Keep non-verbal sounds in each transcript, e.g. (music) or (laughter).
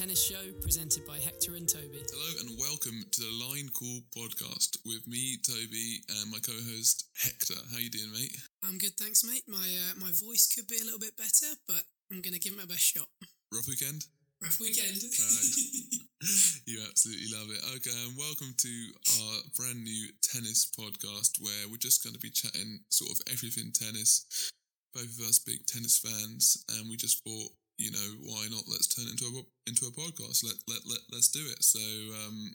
tennis show presented by Hector and Toby. Hello and welcome to the Line Call podcast with me, Toby, and my co-host Hector. How you doing, mate? I'm good, thanks, mate. My uh, my voice could be a little bit better, but I'm gonna give it my best shot. Rough weekend? Rough weekend. (laughs) you absolutely love it. Okay, and welcome to our brand new tennis podcast where we're just going to be chatting sort of everything tennis. Both of us big tennis fans, and we just thought, you know, why not? Let's turn it into a into a podcast. Let let let let's do it. So, um,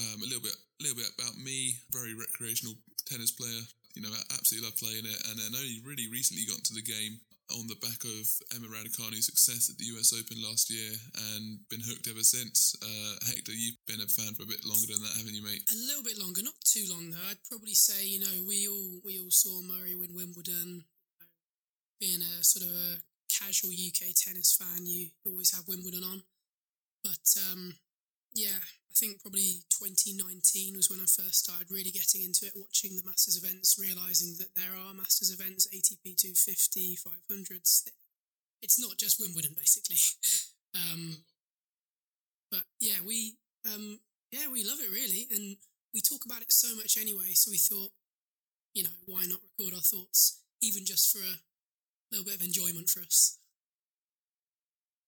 um, a little bit a little bit about me. Very recreational tennis player. You know, I absolutely love playing it, and then only really recently got into the game on the back of Emma Raducanu's success at the US Open last year and been hooked ever since. Uh, Hector, you've been a fan for a bit longer than that, haven't you, mate? A little bit longer, not too long though. I'd probably say, you know, we all we all saw Murray win Wimbledon. Being a sort of a casual UK tennis fan, you always have Wimbledon on. But um, yeah, I think probably 2019 was when I first started really getting into it, watching the Masters events, realizing that there are Masters events, ATP 250, 500s. It's not just Wimbledon, basically. (laughs) um, but yeah, we um, yeah we love it really, and we talk about it so much anyway. So we thought, you know, why not record our thoughts, even just for a little bit of enjoyment for us.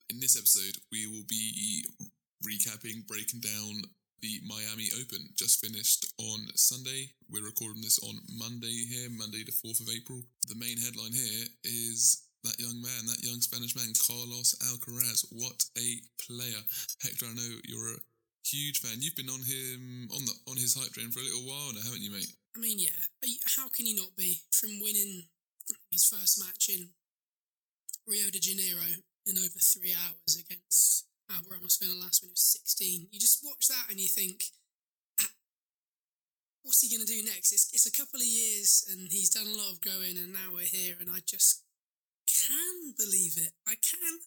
In this episode, we will be recapping, breaking down the Miami Open. Just finished on Sunday. We're recording this on Monday here, Monday the 4th of April. The main headline here is that young man, that young Spanish man, Carlos Alcaraz. What a player. Hector, I know you're a huge fan. You've been on him, on, the, on his hype train for a little while now, haven't you, mate? I mean, yeah. How can you not be? From winning his first match in Rio de Janeiro in over three hours against Albert Ramos last when he was 16. You just watch that and you think, ah, what's he going to do next? It's, it's a couple of years and he's done a lot of growing and now we're here and I just can believe it. I can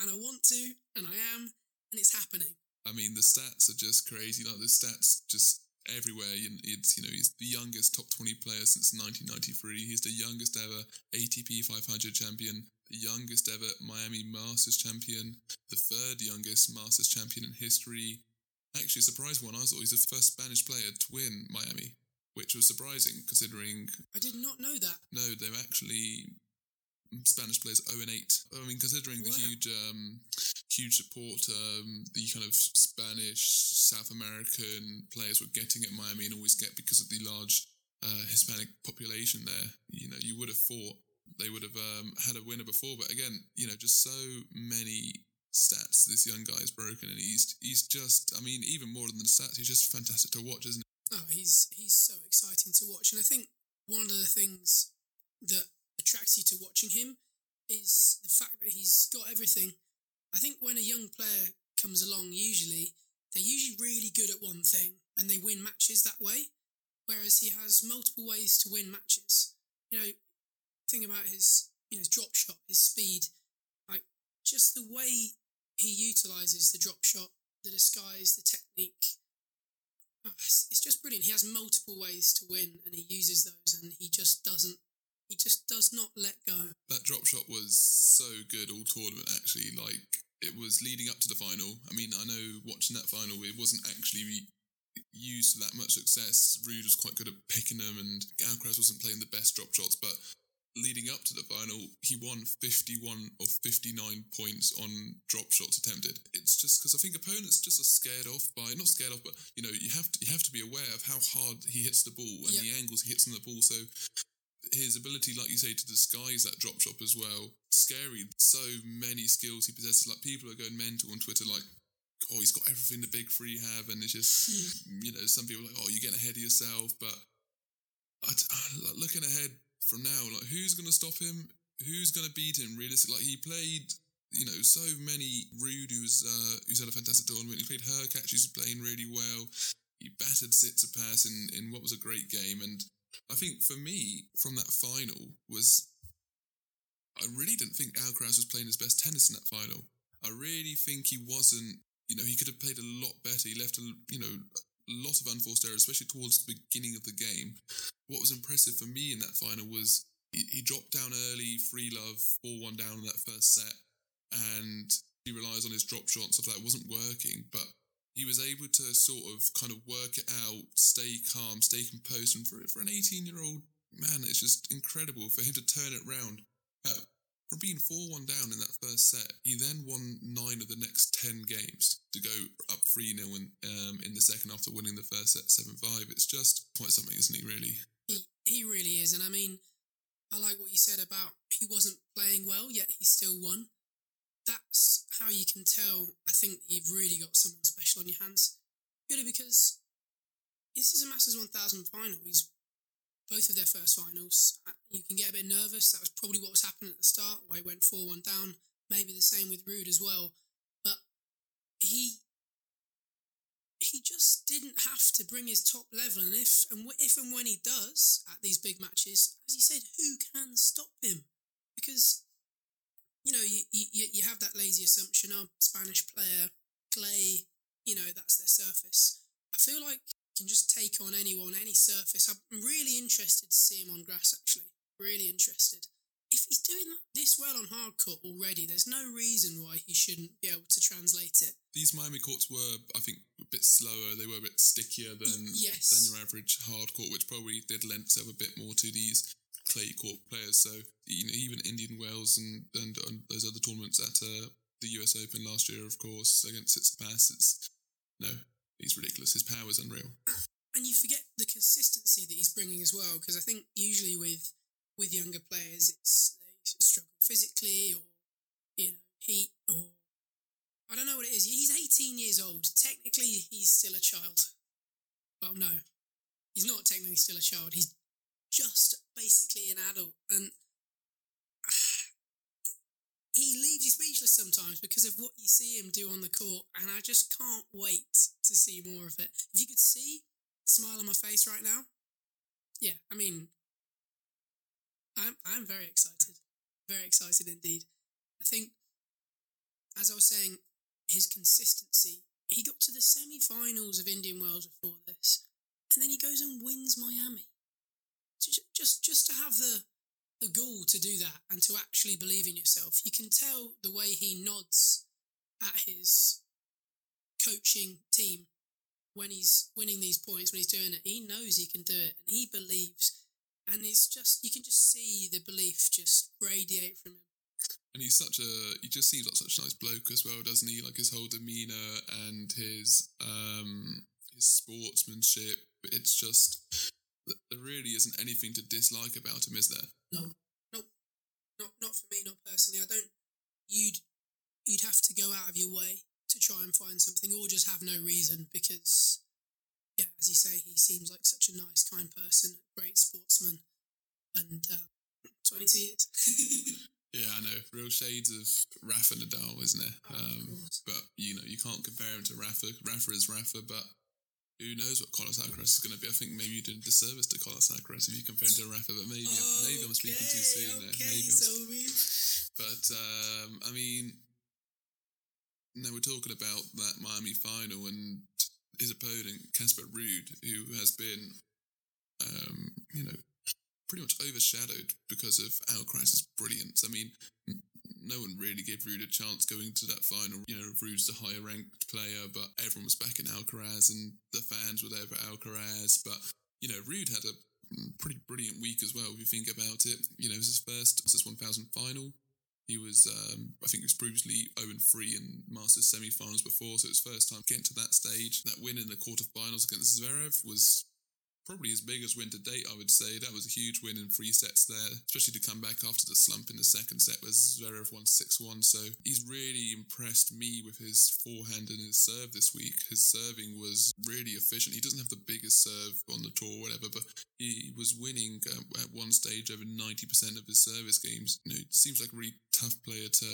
and I want to and I am and it's happening. I mean, the stats are just crazy. Like the stats just everywhere. It's you know he's the youngest top twenty player since 1993. He's the youngest ever ATP 500 champion, the youngest ever Miami Masters champion, the third youngest Masters champion in history. Actually, a surprise one. I thought he's the first Spanish player to win Miami, which was surprising considering. I did not know that. No, they're actually Spanish players 0 and 8. I mean, considering wow. the huge, um, huge support um, the kind of Spanish, South American players were getting at Miami and always get because of the large uh, Hispanic population there, you know, you would have thought they would have um, had a winner before. But again, you know, just so many stats this young guy is broken, and he's he's just, I mean, even more than the stats, he's just fantastic to watch, isn't he? Oh, he's he's so exciting to watch, and I think one of the things that attracts you to watching him is the fact that he's got everything. I think when a young player comes along, usually they're usually really good at one thing and they win matches that way, whereas he has multiple ways to win matches. You know, think about his you know his drop shot, his speed, like just the way he utilizes the drop shot, the disguise, the technique. Oh, it's just brilliant. He has multiple ways to win, and he uses those, and he just doesn't he just does not let go. That drop shot was so good all tournament, actually. Like, it was leading up to the final. I mean, I know watching that final, it wasn't actually used to that much success. Ruud was quite good at picking them, and Alcaraz wasn't playing the best drop shots, but leading up to the final, he won 51 of 59 points on drop shots attempted. It's just because I think opponents just are scared off by not scared off, but you know you have to you have to be aware of how hard he hits the ball and yep. the angles he hits on the ball. So his ability, like you say, to disguise that drop shot as well. Scary. So many skills he possesses. Like people are going mental on Twitter, like, oh, he's got everything the big three have, and it's just, (laughs) you know, some people are like, oh, you're getting ahead of yourself. But I, I, looking ahead from now, like, who's going to stop him? Who's going to beat him? Realistically, like he played. You know, so many. Ruud, who's uh, who's had a fantastic tournament. He played Hurkacz, who's playing really well. He battered Tsitsipas in in what was a great game, and I think for me, from that final, was I really didn't think Alcaraz was playing his best tennis in that final. I really think he wasn't. You know, he could have played a lot better. He left a you know a lot of unforced errors, especially towards the beginning of the game. What was impressive for me in that final was he, he dropped down early, free love, four one down in that first set, and he relies on his drop shots, like that wasn't working, but he was able to sort of kind of work it out, stay calm, stay composed, and for for an 18 year old man, it's just incredible for him to turn it round. Uh, from being 4 1 down in that first set, he then won nine of the next 10 games to go up 3 0 in, um, in the second after winning the first set 7 5. It's just quite something, isn't he, really? He, he really is. And I mean, I like what you said about he wasn't playing well, yet he still won. That's how you can tell, I think, you've really got someone special on your hands. Purely because this is a Masters 1000 final. He's both of their first finals. Uh, you can get a bit nervous. That was probably what was happening at the start, where he went 4 1 down. Maybe the same with Ruud as well. But he he just didn't have to bring his top level. And if and if and when he does at these big matches, as he said, who can stop him? Because you know you you, you have that lazy assumption, oh, Spanish player, clay, you know that's their surface. I feel like you can just take on anyone, any surface. I'm really interested to see him on grass, actually. Really interested. If he's doing this well on hard court already, there's no reason why he shouldn't be able to translate it. These Miami courts were, I think, a bit slower. They were a bit stickier than, yes. than your average hard court, which probably did lend itself a bit more to these clay court players. So, you know, even Indian Wells and, and, and those other tournaments at uh, the US Open last year, of course, against Tsitsipas, it's, no, He's ridiculous. His power is unreal. And you forget the consistency that he's bringing as well, because I think usually with with younger players, it's they struggle physically or you know heat or I don't know what it is. He's 18 years old. Technically, he's still a child. Well, no, he's not technically still a child. He's just basically an adult, and (sighs) he leaves you speechless sometimes because of what you see him do on the court, and I just can't wait to see more of it. If you could see the smile on my face right now, yeah, I mean, I'm I'm very excited, very excited indeed. I think, as I was saying, his consistency. He got to the semi-finals of Indian Wells before this, and then he goes and wins Miami. Just just to have the the gall to do that and to actually believe in yourself. You can tell the way he nods at his coaching team when he's winning these points, when he's doing it. He knows he can do it and he believes. And it's just, you can just see the belief just radiate from him. And he's such a, he just seems like such a nice bloke as well, doesn't he? Like his whole demeanour and his, um, his sportsmanship. It's just, there really isn't anything to dislike about him, is there? No, no, not not for me, not personally. I don't. You'd you'd have to go out of your way to try and find something, or just have no reason because, yeah, as you say, he seems like such a nice, kind person, great sportsman, and uh, (clears throat) twenty two years. (laughs) Yeah, I know. Real shades of Rafa Nadal, isn't it? Oh, um, but you know, you can't compare him to Rafa. Rafa is Rafa, but who knows what Carlos Alcaraz is going to be? I think maybe you did a disservice to Carlos Alcaraz if you compare him to Rafa, but maybe oh, maybe I'm speaking too soon there. Okay, maybe so we... But um, I mean, now we're talking about that Miami final and his opponent Casper Ruud, who has been, um, you know, pretty much overshadowed because of Alcaraz's brilliance. I mean, no one really gave Ruud a chance going to that final. You know, Ruud's the higher ranked player, but everyone was backing Alcaraz and the fans were there for Alcaraz. But, you know, Rude had a pretty brilliant week as well, if you think about it. You know, it was his first Masters 1000 final. He was, um, I think he was previously 0 3 in Masters semi finals before, so it was first time getting to that stage. That win in the quarterfinals against Zverev was probably his biggest win to date, I would say. That was a huge win in three sets there, especially to come back after the slump in the second set where Zverev won 6 1. So he's really impressed me with his forehand and his serve this week. His serving was really efficient. He doesn't have the biggest serve on the tour or whatever, but he was winning um, at one stage over 90% of his service games. You know, it seems like a really tough player to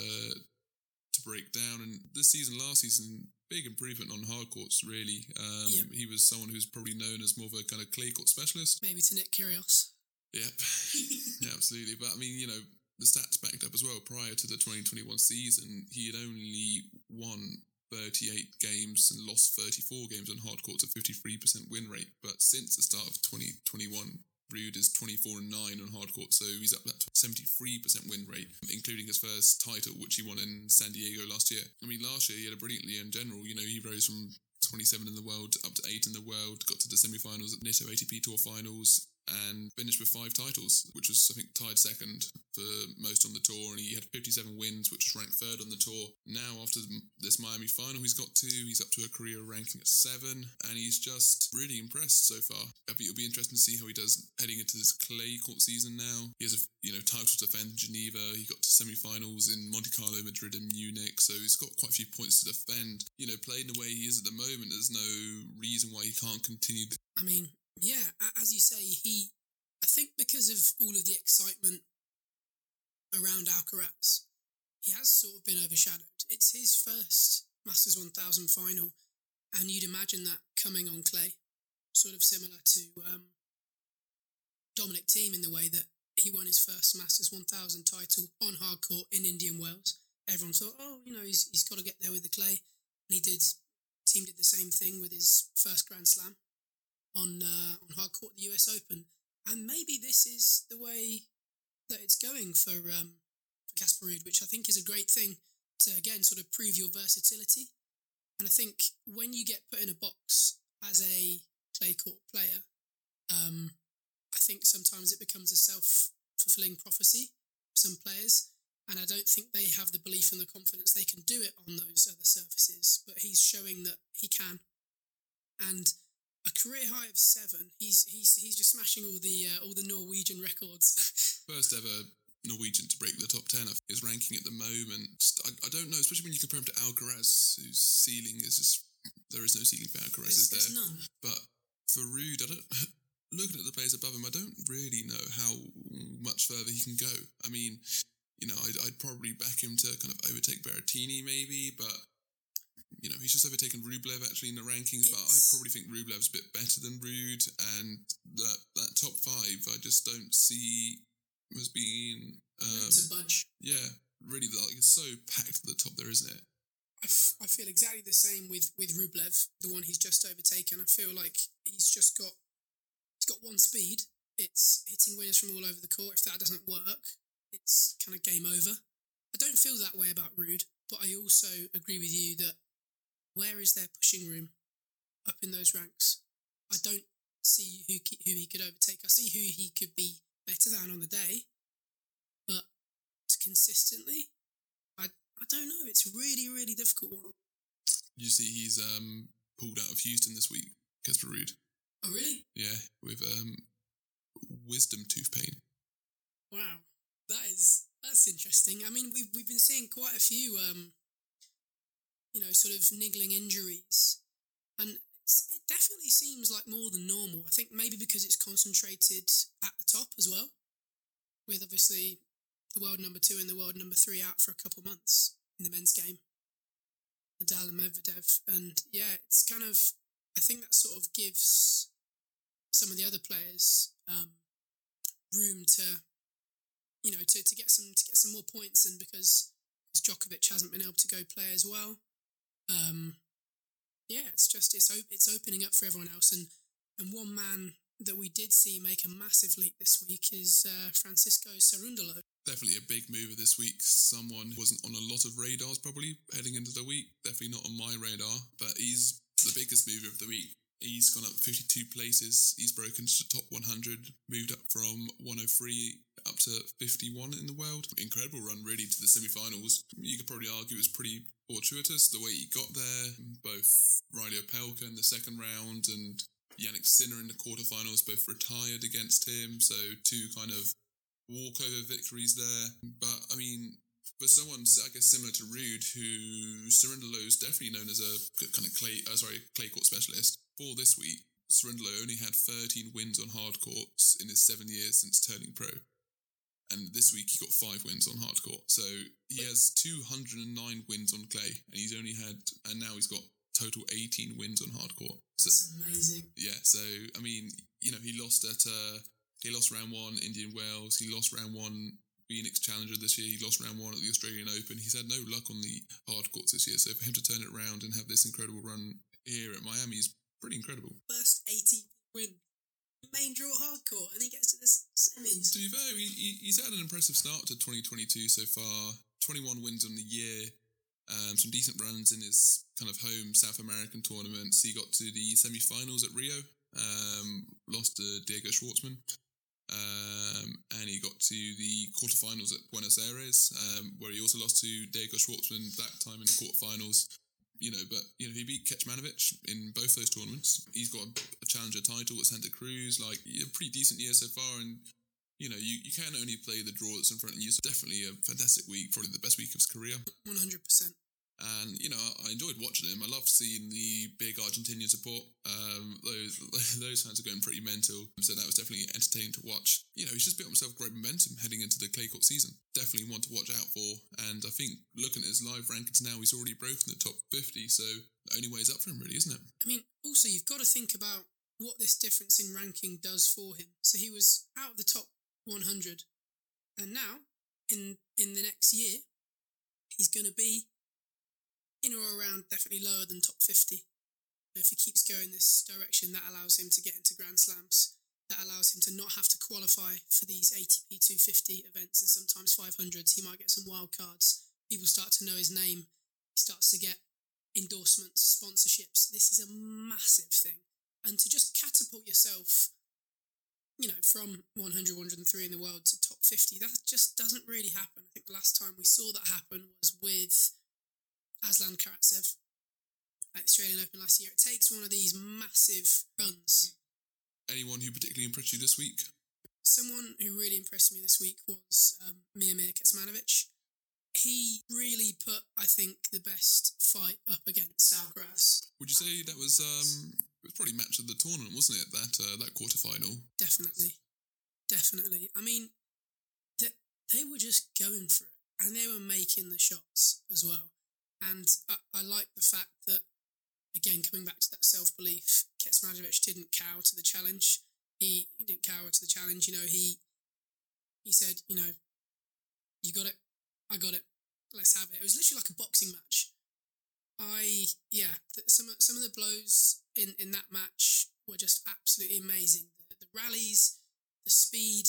to break down. And this season, last season, big improvement on hard courts, really. Um, yep. He was someone who's probably known as more of a kind of clay court specialist. Maybe to Nick Kyrgios. Yep. (laughs) yeah, absolutely. But I mean, you know, the stats backed up as well. Prior to the 2021 season, he had only won 38 games and lost 34 games on hard courts, a 53% win rate. But since the start of 2021, Ruud is 24 and 9 on hard court, so he's up that 73% win rate, including his first title, which he won in San Diego last year. I mean, last year he had a brilliant year in general. You know, he rose from 27 in the world up to 8 in the world, got to the semi finals at Nitto ATP Tour finals, and finished with five titles, which was, I think, tied second for most on the tour. And he had 57 wins, which was ranked third on the tour. Now, after this Miami final, he's got two. He's up to a career ranking of seven, and he's just really impressed so far. I think it'll be interesting to see how he does heading into this clay court season now. He has a you know title to defend in Geneva. He got to semi-finals in Monte Carlo, Madrid, and Munich, so he's got quite a few points to defend. You know, playing the way he is at the moment, there's no reason why he can't continue. I mean, yeah, as you say, he, I think because of all of the excitement around Alcaraz, he has sort of been overshadowed. It's his first Masters 1000 final, and you'd imagine that coming on clay, sort of similar to um, Dominic Thiem in the way that he won his first Masters 1000 title on hard court in Indian Wells. Everyone thought, oh, you know, he's, he's got to get there with the clay. And he did. Thiem did the same thing with his first Grand Slam on uh, on hard court, the US Open, and maybe this is the way that it's going for um, for Casper Ruud, which I think is a great thing to again sort of prove your versatility. And I think when you get put in a box as a clay court player, um, I think sometimes it becomes a self fulfilling prophecy for some players. And I don't think they have the belief and the confidence they can do it on those other surfaces. But he's showing that he can. And a career high of seven. He's he's he's just smashing all the uh, all the Norwegian records. (laughs) First ever Norwegian to break the top ten. of His ranking at the moment, I, I, don't know, especially when you compare him to Alcaraz, whose ceiling is just there is no ceiling for Alcaraz, there's, is there? None. But for Ruud, I don't. (laughs) Looking at the players above him, I don't really know how much further he can go. I mean, you know, I'd, I'd probably back him to kind of overtake Berrettini, maybe, but you know, he's just overtaken Rublev actually in the rankings, it's, but I probably think Rublev's a bit better than Ruud, and that that top five, I just don't see as being um, to budge. Yeah, really, like it's so packed at the top there, isn't it? I, f- I feel exactly the same with with Rublev, the one he's just overtaken. I feel like he's just got he's got one speed. It's hitting winners from all over the court. If that doesn't work, it's kind of game over. I don't feel that way about Ruud, but I also agree with you that where is their pushing room up in those ranks? I don't see who who he could overtake. I see who he could be better than on the day, but consistently, I I don't know. It's really really difficult one. You see, he's um pulled out of Houston this week. Casper Ruud. Oh really? Yeah, with um wisdom tooth pain. Wow, that is that's interesting. I mean, we've we've been seeing quite a few um you know, sort of niggling injuries. And it definitely seems like more than normal. I think maybe because it's concentrated at the top as well, with obviously the world number two and the world number three out for a couple months in the men's game, Nadal and Medvedev. And yeah, it's kind of, I think that sort of gives some of the other players um, room to, you know, to, to get some to get some more points. And because Djokovic hasn't been able to go play as well, um, yeah, it's just it's op- it's opening up for everyone else. And and one man that we did see make a massive leap this week is uh, Francisco Cerundolo. Definitely a big mover this week. Someone wasn't on a lot of radars probably heading into the week. Definitely not on my radar, but he's the biggest mover of the week. He's gone up 52 places. He's broken to the top 100, moved up from 103 up to 51 in the world. Incredible run, really, to the semi finals. You could probably argue it was pretty fortuitous the way he got there. Both Reilly Opelka in the second round and Jannik Sinner in the quarterfinals both retired against him. So, two kind of walkover victories there. But, I mean, for someone, I guess, similar to Ruud, who Cerundolo is definitely known as a kind of clay, uh, sorry, clay court specialist for this week, Cerundolo only had 13 wins on hard courts in his seven years since turning pro. And this week he got five wins on hard court. So he has 209 wins on clay, and he's only had, and now he's got total 18 wins on hard court. So, That's amazing. Yeah. So, I mean, you know, he lost at, uh, he lost round one, Indian Wells. He lost round one, Phoenix Challenger this year. He lost round one at the Australian Open. He's had no luck on the hard courts this year. So for him to turn it around and have this incredible run here at Miami is pretty incredible. First 80 win. Main draw hard court, and he gets to the semis. To be fair, he, he- he's had an impressive start to 2022 so far. 21 wins on the year, um, some decent runs in his kind of home South American tournaments. He got to the semi-finals at Rio, um, lost to Diego Schwartzman, um, and he got to the quarterfinals at Buenos Aires, um, where he also lost to Diego Schwartzman that time in the quarterfinals. You know, but you know he beat Kecmanovic in both those tournaments. He's got a, a challenger title at Santa Cruz. Like a pretty decent year so far, and you know, you, you can only play the draw that's in front of you. So definitely a fantastic week, probably the best week of his career. One hundred percent. And you know, I enjoyed watching him. I loved seeing the big Argentinian support. Um, those (laughs) those fans are going pretty mental, so that was definitely entertaining to watch. You know, he's just built himself great momentum heading into the clay court season. Definitely one to watch out for. And I think looking at his live rankings now, he's already broken the top fifty. So the only way is up for him, really, isn't it? I mean, also you've got to think about what this difference in ranking does for him. So he was out of the top 100, and now in in the next year, he's going to be in or around definitely lower than top 50. If he keeps going this direction, that allows him to get into Grand Slams. That allows him to not have to qualify for these ATP 250 events and sometimes 500s. He might get some wild cards. People start to know his name. He starts to get endorsements, sponsorships. This is a massive thing. And to just catapult yourself, you know, from 100, 103 in the world to top 50, that just doesn't really happen. I think the last time we saw that happen was with Aslan Karatsev at the Australian Open last year. It takes one of these massive runs. Anyone who particularly impressed you this week? Someone who really impressed me this week was um, Miomir Kecmanovic. He really put, I think, the best fight up against Alcaraz. Would you say that was um, it was probably match of the tournament, wasn't it? That uh, that quarterfinal. Definitely. Definitely. I mean, they, they were just going for it and they were making the shots as well. And I, I like the fact that, again, coming back to that self belief, Kecmanovic didn't cower to the challenge. He, he didn't cower to the challenge. You know, he he said, you know, you got it, I got it, let's have it. It was literally like a boxing match. I yeah, th- some some of the blows in in that match were just absolutely amazing. The, the rallies, the speed.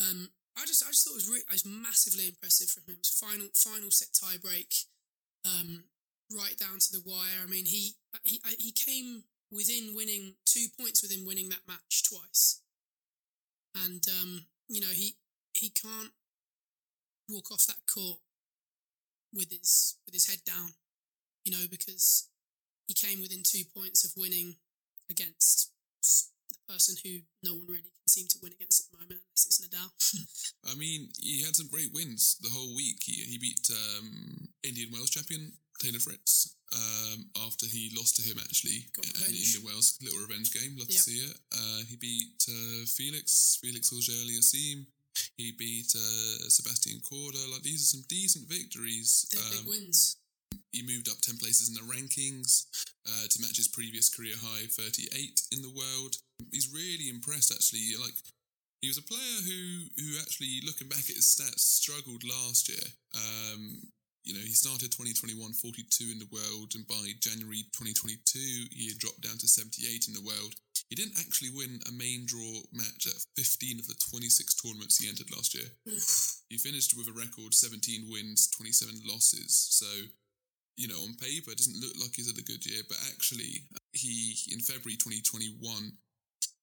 Um, I just I just thought it was re- it was massively impressive from him. Final final set tie break, um, right down to the wire. I mean, he he he came within winning two points within winning that match twice, and um, you know he he can't walk off that court with his with his head down, you know, because he came within two points of winning against person who no one really can seem to win against at the moment, unless it's Nadal. (laughs) I mean, he had some great wins the whole week. He he beat um, Indian Wells champion Taylor Fritz um, after he lost to him actually Got in. Indian Wells little revenge game. Love Yep. to see it. Uh, he beat uh, Felix Felix Auger Aliassime. He beat uh, Sebastian Corda. Like these are some decent victories. They're Um, big wins. He moved up 10 places in the rankings uh, to match his previous career high 38 in the world. He's really impressed actually. Like he was a player who who actually looking back at his stats struggled last year. Um you know he started 2021 42 in the world and by january 2022 he had dropped down to 78 in the world. He didn't actually win a main draw match at 15 of the 26 tournaments he entered last year. He finished with a record 17 wins 27 losses. So you know, on paper, it doesn't look like he's had a good year, but actually, he in February 2021,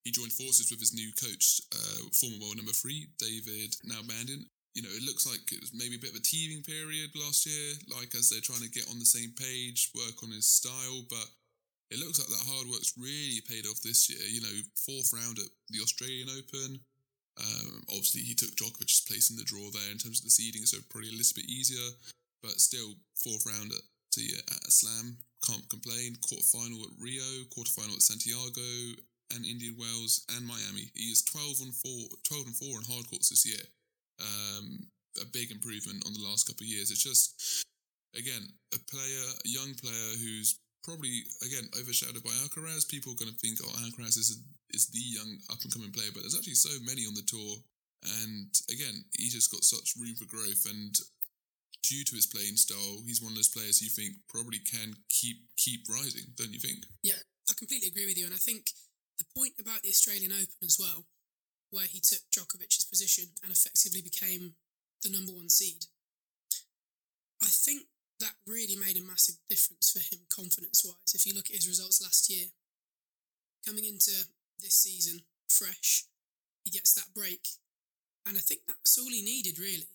he joined forces with his new coach, uh, former world number three, David now Nalbandian. You know, it looks like it was maybe a bit of a teething period last year, like as they're trying to get on the same page, work on his style, but it looks like that hard work's really paid off this year. You know, fourth round at the Australian Open. Um, obviously, he took Djokovic's place in the draw there in terms of the seeding, so probably a little bit easier. But still, fourth round at the at a Slam, can't complain. Quarterfinal at Rio, quarterfinal at Santiago, and Indian Wells and Miami. He is twelve and four, 12 and four in hard courts this year. Um, a big improvement on the last couple of years. It's just again a player, a young player who's probably again overshadowed by Alcaraz. People are going to think, oh, Alcaraz is is the young up and coming player, but there's actually so many on the tour. And again, he's just got such room for growth. And due to his playing style, he's one of those players you think probably can keep keep rising, don't you think? Yeah, I completely agree with you, and I think the point about the Australian Open as well, where he took Djokovic's position and effectively became the number one seed. I think that really made a massive difference for him confidence wise. If you look at his results last year, coming into this season fresh, he gets that break. And I think that's all he needed, really.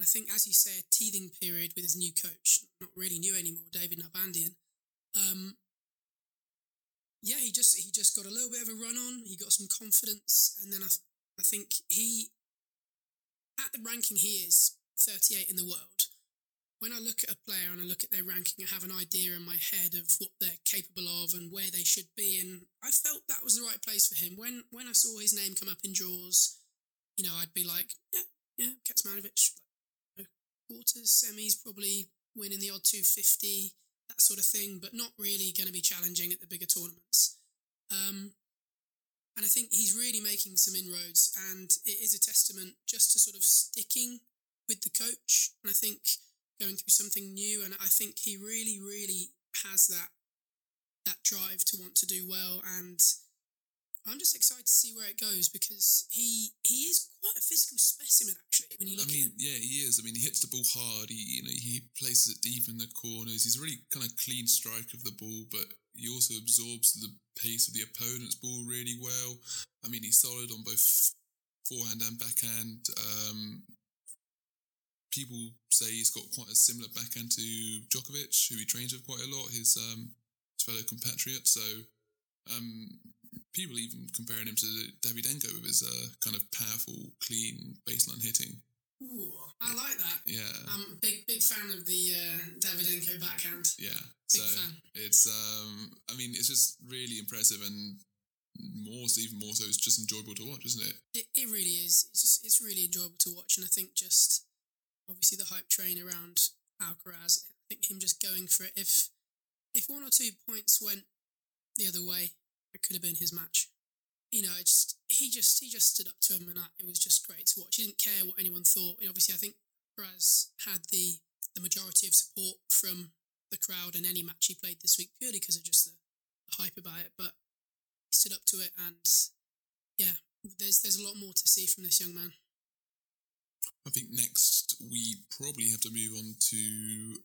I think, as you say, a teething period with his new coach, not really new anymore, David Nalbandian. Um, yeah, he just he just got a little bit of a run on. He got some confidence, and then I, I think he, at the ranking he is 38 in the world, when I look at a player and I look at their ranking, I have an idea in my head of what they're capable of and where they should be. And I felt that was the right place for him. When when I saw his name come up in draws, you know, I'd be like, yeah, yeah, Kecmanovic, like, quarters, semis, probably winning the odd 250, that sort of thing, but not really going to be challenging at the bigger tournaments. Um, and I think he's really making some inroads, and it is a testament just to sort of sticking with the coach. And I think going through something new. And I think he really, really has that that drive to want to do well. And I'm just excited to see where it goes because he he is quite a physical specimen actually. When you look I mean, at him. yeah, he is. I mean, he hits the ball hard. He, you know, he places it deep in the corners. He's a really kind of clean strike of the ball, but he also absorbs the pace of the opponent's ball really well. I mean, he's solid on both forehand and backhand. Um, people say he's got quite a similar backhand to Djokovic, who he trains with quite a lot, his, um, his fellow compatriot. So um, people even comparing him to Davydenko with his uh, kind of powerful, clean baseline hitting. Ooh, I like that. Yeah. I'm a big big fan of the uh, Davydenko backhand. Yeah. Big so fan. it's um I mean it's just really impressive and more so even more so it's just enjoyable to watch, isn't it? It, it really is. It's just it's really enjoyable to watch, and I think just obviously the hype train around Alcaraz. I think him just going for it. If if one or two points went the other way, it could have been his match. You know, just he just he just stood up to him, and I, it was just great to watch. He didn't care what anyone thought. And obviously, I think Alcaraz had the the majority of support from the crowd in any match he played this week, purely because of just the, the hype about it. But he stood up to it, and yeah, there's there's a lot more to see from this young man. I think next we probably have to move on to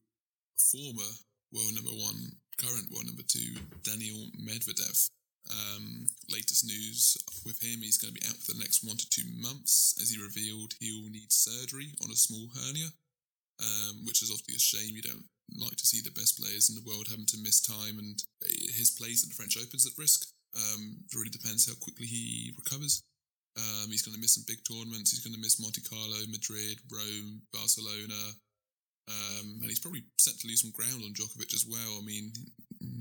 former world number one, current world number two, Daniil Medvedev. Um, latest news with him, he's going to be out for the next one to two months. As he revealed, he'll need surgery on a small hernia, um, which is obviously a shame. You don't like to see the best players in the world having to miss time, and his place at the French Open's at risk. Um, it really depends how quickly he recovers. Um, he's going to miss some big tournaments. He's going to miss Monte Carlo, Madrid, Rome, Barcelona, um, and he's probably set to lose some ground on Djokovic as well. I mean,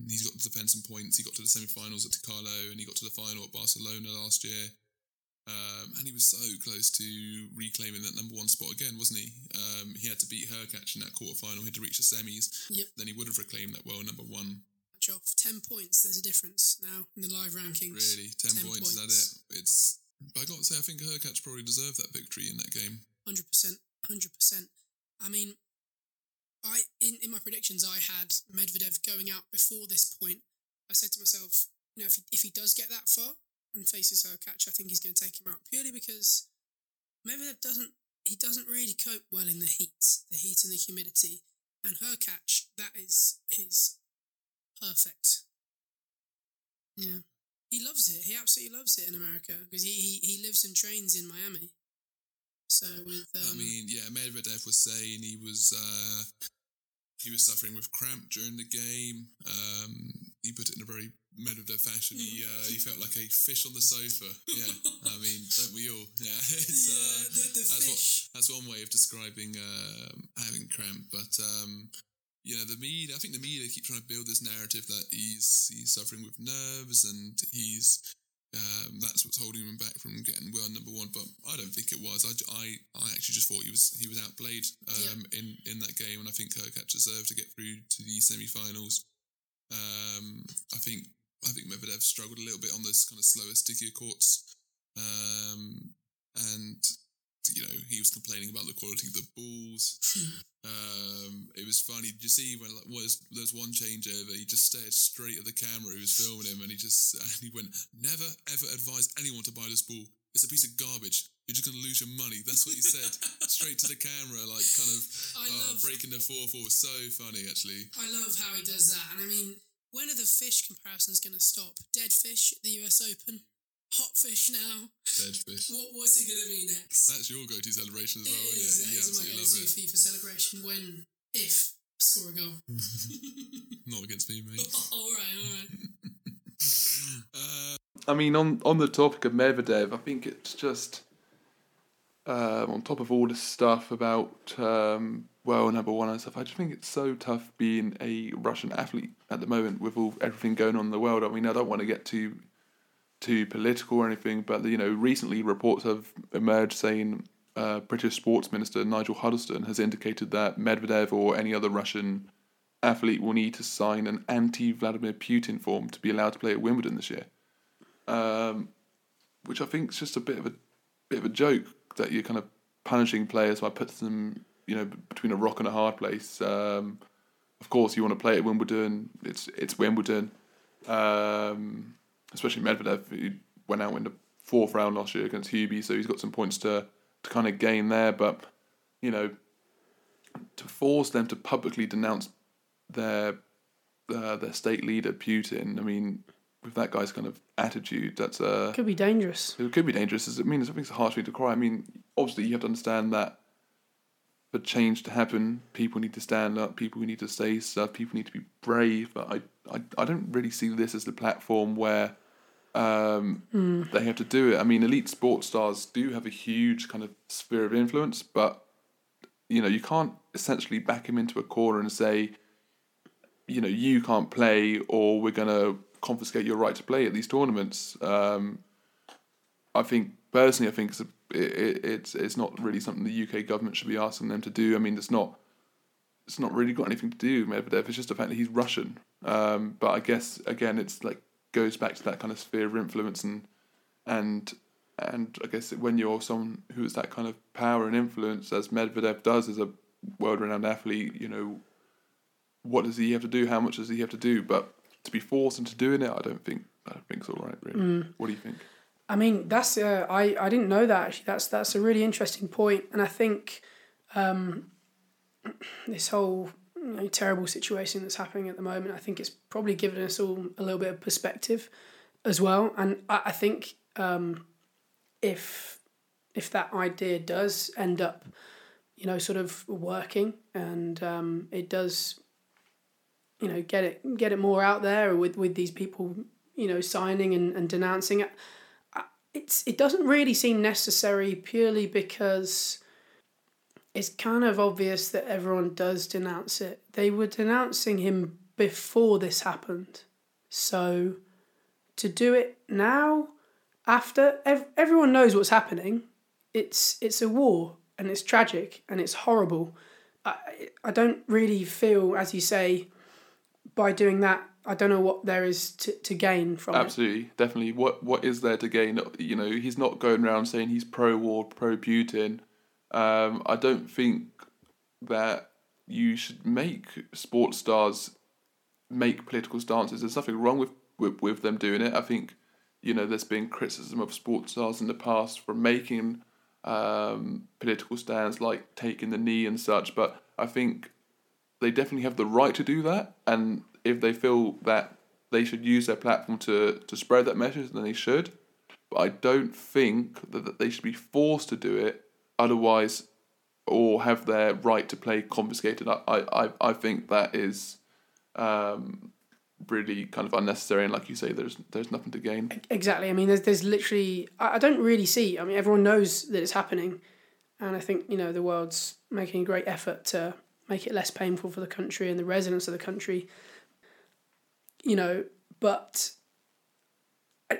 he's got to defend some points. He got to the semi-finals at Carlo, and he got to the final at Barcelona last year. Um, and he was so close to reclaiming that number one spot again, wasn't he? Um, he had to beat Hurkacz in that quarter final. He had to reach the semis. Yep. Then he would have reclaimed that world number one. Match off ten points. There's a difference now in the live rankings. Really, 10, 10 points, Is that it? It's. But I got to say, I think Hurkacz probably deserved that victory in that game. Hundred percent, hundred percent. I mean, I in, in my predictions I had Medvedev going out before this point. I said to myself, you know, if he, if he does get that far and faces Hurkacz, I think he's going to take him out purely because Medvedev doesn't he doesn't really cope well in the heat, the heat and the humidity. And Hurkacz, that is his perfect. Yeah. He loves it. He absolutely loves it in America because he, he, he lives and trains in Miami. So with um, I mean, yeah, Medvedev was saying he was uh, he was suffering with cramp during the game. Um, he put it in a very Medvedev fashion. He uh, he felt like a fish on the sofa. Yeah, I (laughs) mean, don't we all? Yeah, (laughs) it's yeah, uh, the, the that's what that's one way of describing um, having cramp. But um, you know, the media. I think the media keep trying to build this narrative that he's he's suffering with nerves and he's um, that's what's holding him back from getting world number one. But I don't think it was. I, I, I actually just thought he was he was outplayed um, in in that game, and I think Hurkacz deserved to get through to the semi-finals. Um, I think I think Medvedev struggled a little bit on those kind of slower, stickier courts, um, and you know, he was complaining about the quality of the balls. um, it was funny. Did you see when like, was there's one changeover? He just stared straight at the camera who was filming him, and he just (laughs) and he went, "Never ever advise anyone to buy this ball. It's a piece of garbage. You're just going to lose your money." That's what he said, (laughs) straight to the camera, like kind of I uh, love breaking the four four. So funny, actually. I love how he does that. And I mean, when are the fish comparisons going to stop? Dead fish at the US Open? Hot fish now? Dead fish. What, what's it going to be next? That's your go-to celebration as well, is. isn't it? That You my absolutely go-to it. FIFA celebration when, if, I score a goal. (laughs) (laughs) Not against me, mate. (laughs) all right, all right. Uh, I mean, on on the topic of Medvedev, I think it's just um, on top of all this stuff about um, world number one and stuff. I just think it's so tough being a Russian athlete at the moment with all everything going on in the world. I mean, I don't want to get too too political or anything, but you know, recently reports have emerged saying uh, British Sports Minister Nigel Huddleston has indicated that Medvedev or any other Russian athlete will need to sign an anti-Vladimir Putin form to be allowed to play at Wimbledon this year um, which I think is just a bit of a bit of a joke that you're kind of punishing players by putting them, you know, between a rock and a hard place. Um, of course, you want to play at Wimbledon. It's it's Wimbledon, um, especially Medvedev. He went out in the fourth round last year against Hubie, so he's got some points to to kind of gain there. But you know, to force them to publicly denounce their uh, their state leader Putin, I mean, with that guy's kind of attitude, that's uh, Could be dangerous. it could be dangerous. I mean, I think it's a harsh thing to cry. I mean, obviously, you have to understand that for change to happen, people need to stand up. People need to say stuff. People need to be brave. But I, I, I don't really see this as the platform where um, they have to do it. I mean, elite sports stars do have a huge kind of sphere of influence, but you know, you can't essentially back him into a corner and say, you know, you can't play, or we're gonna confiscate your right to play at these tournaments. Um, I think personally, I think it's a, it, it's it's not really something the UK government should be asking them to do. I mean, it's not it's not really got anything to do with Medvedev. It's just the fact that he's Russian. Um, but I guess again, it's like goes back to that kind of sphere of influence and and and I guess when you're someone who has that kind of power and influence, as Medvedev does as a world-renowned athlete, you know, what does he have to do? How much does he have to do? But to be forced into doing it, I don't think I don't think it's all right. Really, what do you think? I mean, that's uh, I I didn't know that actually. That's that's a really interesting point, and I think um, (clears throat) this whole know, terrible situation that's happening at the moment, I think it's probably given us all a little bit of perspective as well. And I, I think um, if if that idea does end up, you know, sort of working, and um, it does, you know, get it get it more out there with with these people, you know, signing and, and denouncing it it's it doesn't really seem necessary purely because it's kind of obvious that everyone does denounce it. They were denouncing him before this happened. So to do it now after ev- everyone knows what's happening, it's it's a war and it's tragic and it's horrible. I I don't really feel as you say by doing that I don't know what there is to, to gain from it. Absolutely, definitely. What what is there to gain? You know, he's not going around saying he's pro war, pro Putin. Um, I don't think that you should make sports stars make political stances. There's nothing wrong with, with with them doing it. I think you know there's been criticism of sports stars in the past for making um, political stands like taking the knee and such, but I think they definitely have the right to do that and if they feel that they should use their platform to, to spread that message, then they should. But I don't think that, that they should be forced to do it otherwise or have their right to play confiscated. I, I, I think that is um, really kind of unnecessary and like you say there's there's nothing to gain. Exactly. I mean, there's there's literally I I don't really see. I mean, everyone knows that it's happening, and I think you know the world's making a great effort to make it less painful for the country and the residents of the country. You know, but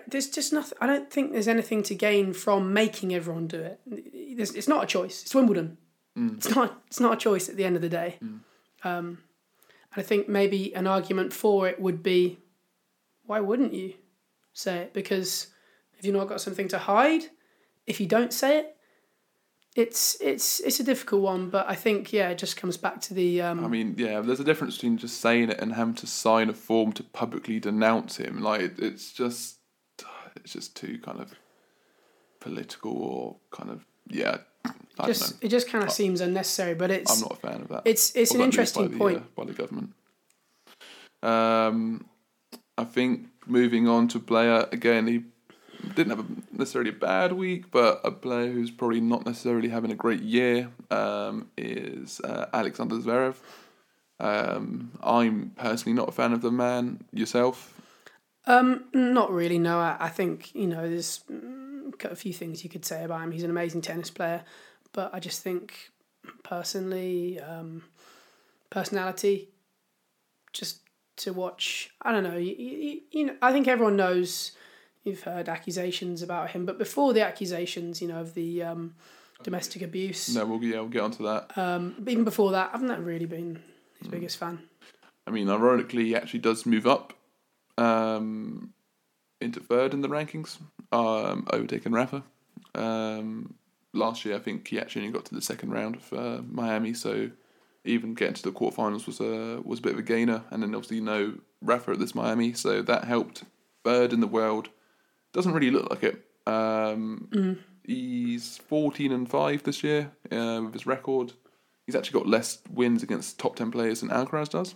there's just nothing. I don't think there's anything to gain from making everyone do it. It's not a choice. It's Wimbledon. It's not. It's not a choice at the end of the day. Um, and I think maybe an argument for it would be, why wouldn't you say it? Because if you've not got something to hide, if you don't say it, it's it's it's a difficult one, but I think yeah, it just comes back to the. Um, I mean, yeah, there's a difference between just saying it and having to sign a form to publicly denounce him. Like it's just, it's just too kind of political or kind of yeah. I just it just kind of seems unnecessary, but it's I'm not a fan of that. it's it's an interesting by the, point. uh, by the government. Um, I think moving on to player again, he didn't have a, necessarily a bad week, but a player who's probably not necessarily having a great year um, is uh, Alexander Zverev. Um, I'm personally not a fan of the man. Yourself? Um, not really. No, I, I think you know there's mm, a few things you could say about him. He's an amazing tennis player, but I just think personally, um, personality, just to watch. I don't know. You, you, you know, I think everyone knows. You've heard accusations about him, but before the accusations, you know, of the um, domestic abuse, No, we'll yeah, we'll get onto that. um, even before that, I've not really been his biggest fan. I mean, ironically, he actually does move up um, into third in the rankings, um, overtaking Rafa. Um, last year, I think he actually only got to the second round of uh, Miami, so even getting to the quarterfinals was a was a bit of a gainer. And then obviously, you know Rafa at this Miami, so that helped. Third in the world doesn't really look like it. Um, He's fourteen and five this year uh, with his record. He's actually got less wins against top ten players than Alcaraz does.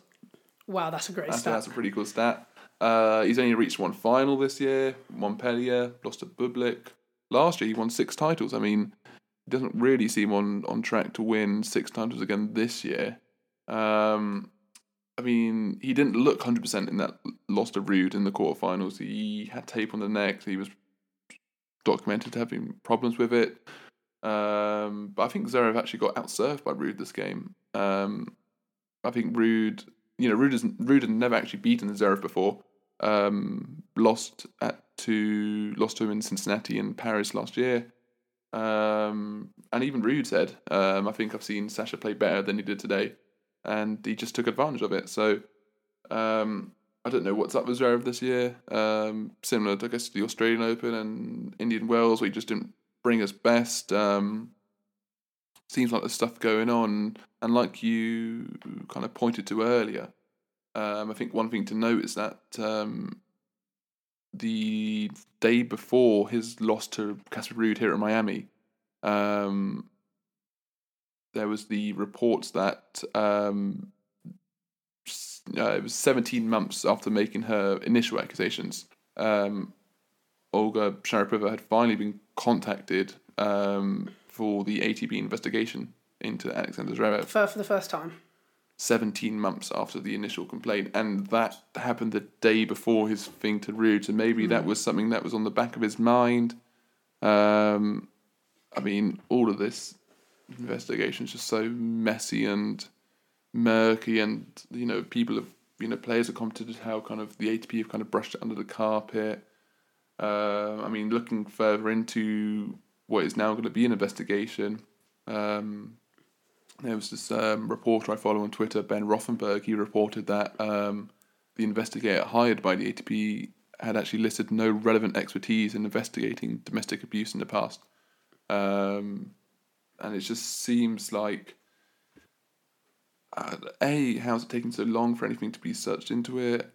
Wow, that's a great That's, stat. that's a pretty cool stat. Uh, he's only reached one final this year. Montpellier lost to Bublik. Last year he won six titles. I mean, he doesn't really seem on on track to win six titles again this year. Um, I mean, he didn't look hundred percent in that loss to Ruud in the quarterfinals. He had tape on the neck. He was documented having problems with it. Um, but I think Zverev actually got outserved by Ruud this game. Um, I think Ruud, you know, Ruud, has, Ruud had never actually beaten Zverev before. Um, lost at to lost to him in Cincinnati and Paris last year. Um, and even Ruud said, um, I think I've seen Sasha play better than he did today, and he just took advantage of it. So um, I don't know what's up with Zverev this year. Um, similar, to, I guess, to the Australian Open and Indian Wells, where he just didn't bring his best. Um, seems like there's stuff going on, and like you kind of pointed to earlier, um, I think one thing to note is that um, the day before his loss to Casper Ruud here at Miami, um, there was the reports that um, uh, it was 17 months after making her initial accusations. Um, Olga Sharypova had finally been contacted um, for the ATP investigation into Alexander Zverev. For, for the first time. 17 months after the initial complaint, and that happened the day before his thing to Ruud. So maybe that was something that was on the back of his mind. Um, I mean, all of this investigation is just so messy and murky, and you know, people have, you know, players have commented how kind of the ATP have kind of brushed it under the carpet. Uh, I mean, looking further into what is now going to be an investigation. Um, there was this um, reporter I follow on Twitter, Ben Rothenberg. He reported that um, the investigator hired by the ATP had actually listed no relevant expertise in investigating domestic abuse in the past. Um, and it just seems like, uh, A, how's it taking so long for anything to be searched into it?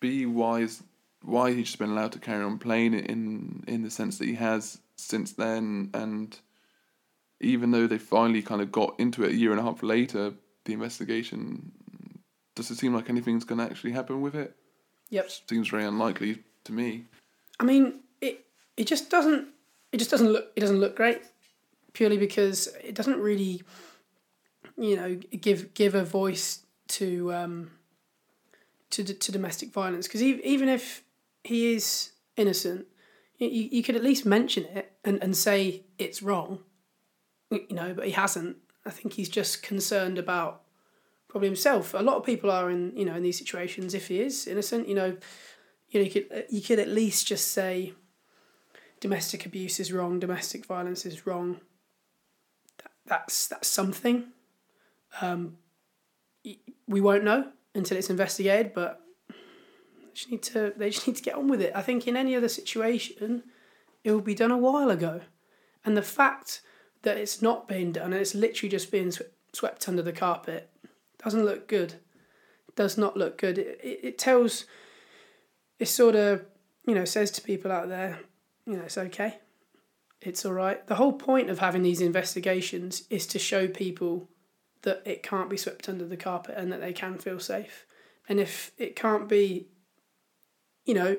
B, why is why he's just been allowed to carry on playing in in the sense that he has since then and even though they finally kind of got into it a year and a half later, the investigation does it seem like anything's going to actually happen with it? Yep. Seems very unlikely to me. I mean, it it just doesn't it just doesn't look it doesn't look great purely because it doesn't really you know give give a voice to um to to domestic violence because even if he is innocent you, you could at least mention it and, and say it's wrong you know but he hasn't. I think he's just concerned about probably himself. A lot of people are in you know in these situations if he is innocent you know. You know you could you could at least just say domestic abuse is wrong domestic violence is wrong. That, that's that's something. Um, we won't know until it's investigated but they just need to they just need to get on with it. I think in any other situation it would be done a while ago. And the fact that it's not being done and it's literally just being sw- swept under the carpet doesn't look good. Does not look good. It, it, it tells, it sort of, you know, says to people out there, you know, it's okay. It's all right. The whole point of having these investigations is to show people that it can't be swept under the carpet and that they can feel safe. And if it can't be, you know,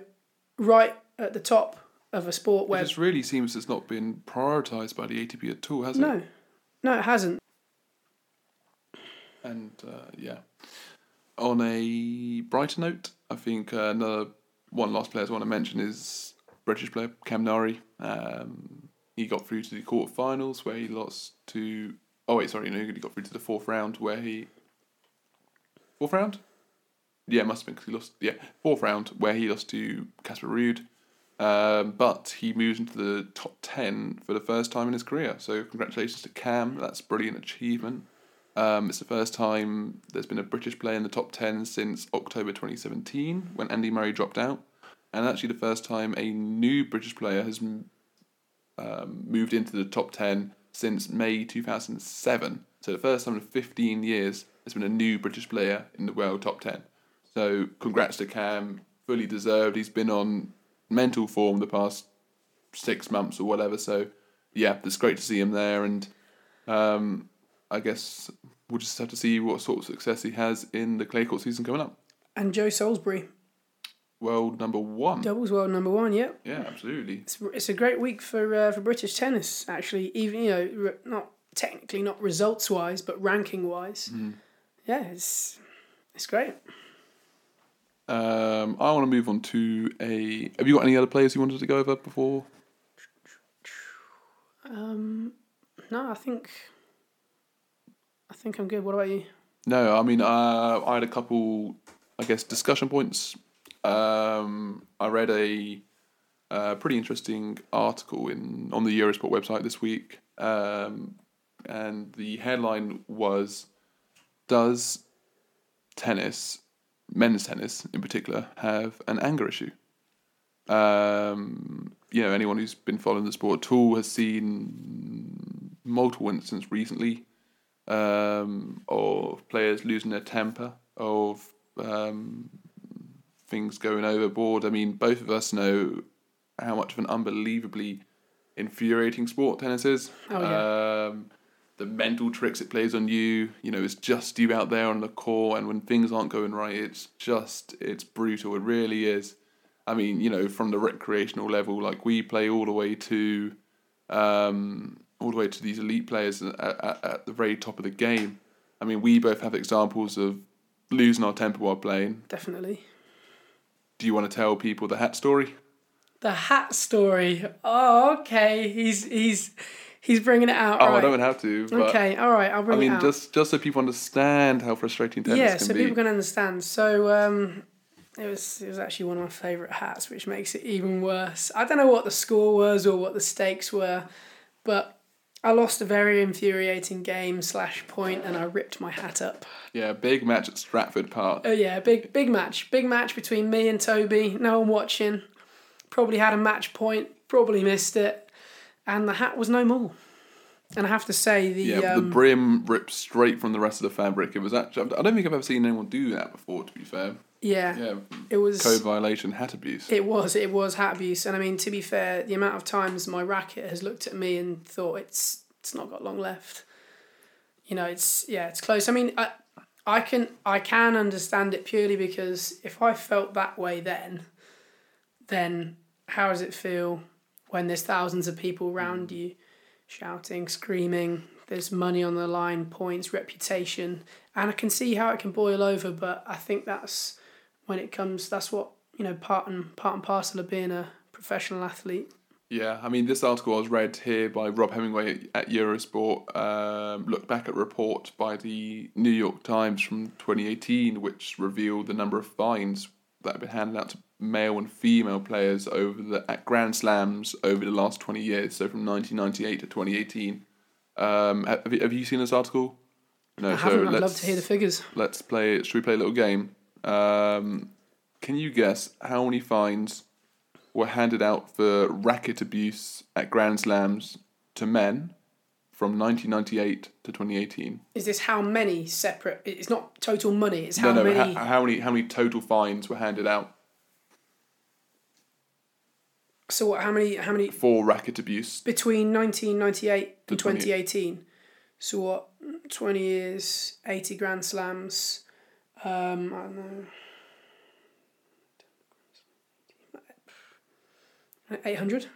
right at the top of a sport It where just really seems it's not been prioritised by the ATP at all, has it? no, no, it hasn't. And uh, yeah, on a brighter note, I think uh, another one last player I want to mention is British player Cam Norrie. Um, he got through to the quarterfinals where he lost to. Oh wait, sorry, no, he got through to the fourth round where he. Fourth round. Yeah, must have been because he lost. Yeah, fourth round where he lost to Casper Ruud. Um, but he moves into the top 10 for the first time in his career. So, congratulations to Cam. That's brilliant achievement. Um, it's the first time there's been a British player in the top 10 since October 2017 when Andy Murray dropped out. And actually, the first time a new British player has um, moved into the top 10 since May 2007. So, the first time in 15 years there's been a new British player in the world top 10. So, congrats to Cam. Fully deserved. He's been on mental form the past six months or whatever. So, yeah, it's great to see him there. And um, I guess we'll just have to see what sort of success he has in the clay court season coming up. And Joe Salisbury, World number one. doubles world number one. Yep, Yeah, absolutely. it's, it's a great week for uh, for British tennis. Actually, even you know, re- not technically not results wise, but ranking wise. Yeah, it's it's great. Um, I want to move on to a. Have you got any other players you wanted to go over before? Um, no, I think I think I'm good. What about you? No, I mean, uh, I had a couple, I guess, discussion points. Um, I read a, uh pretty interesting article in on the Eurosport website this week, um, and the headline was, "Does tennis, men's tennis in particular, have an anger issue?" Um, you know, anyone who's been following the sport at all has seen multiple instances recently um, of players losing their temper, of um, things going overboard. I mean, both of us know how much of an unbelievably infuriating sport tennis is. Oh, yeah. Um, the mental tricks it plays on you, you know, it's just you out there on the court, and when things aren't going right, it's just, it's brutal. It really is. I mean, you know, from the recreational level, like we play all the way to, um, all the way to these elite players at, at, at the very top of the game. I mean, we both have examples of losing our temper while playing. Definitely. Do you want to tell people the hat story? The hat story. Oh, okay. He's he's he's bringing it out. Oh, right. I don't have to. Okay, all right. I'll I bring it mean, out. just just so people understand how frustrating tennis yeah, can so be. people can understand. So um, it was it was actually one of my favourite hats, which makes it even worse. I don't know what the score was or what the stakes were, but I lost a very infuriating game slash point, and I ripped my hat up. Yeah, big match at Stratford Park. Oh yeah, big big match, big match between me and Toby. No one watching. Probably had a match point. Probably missed it, and the hat was no more. And I have to say the Yeah, um, the brim ripped straight from the rest of the fabric. It was actually. I don't think I've ever seen anyone do that before. To be fair, yeah, yeah, it was code violation, hat abuse. It was, it was hat abuse, and I mean to be fair, the amount of times my racket has looked at me and thought it's it's not got long left. You know, it's yeah, it's close. I mean, I I can I can understand it purely because if I felt that way then, then how does it feel when there's thousands of people around you, shouting, screaming? There's money on the line, points, reputation, and I can see how it can boil over. But I think that's when it comes. That's what you know, part and part and parcel of being a professional athlete. Yeah, I mean, this article I was read here by Rob Hemingway at Eurosport um, looked back at a report by the New York Times from 2018, which revealed the number of fines that have been handed out to male and female players over the at Grand Slams over the last 20 years, so from 1998 to 2018. Um, have, you, have you seen this article? No, I so haven't. I'd love to hear the figures. let's play. Should we play a little game? Um, can you guess how many fines were handed out for racket abuse at Grand Slams to men from 1998 to 2018. Is this how many separate? It's not total money. It's No, how no, many. how, how many how many total fines were handed out so what? How many? How many for racket abuse? between nineteen ninety eight and To twenty eighteen? So what? Twenty years, eighty grand slams. Um, I don't know. Eight hundred.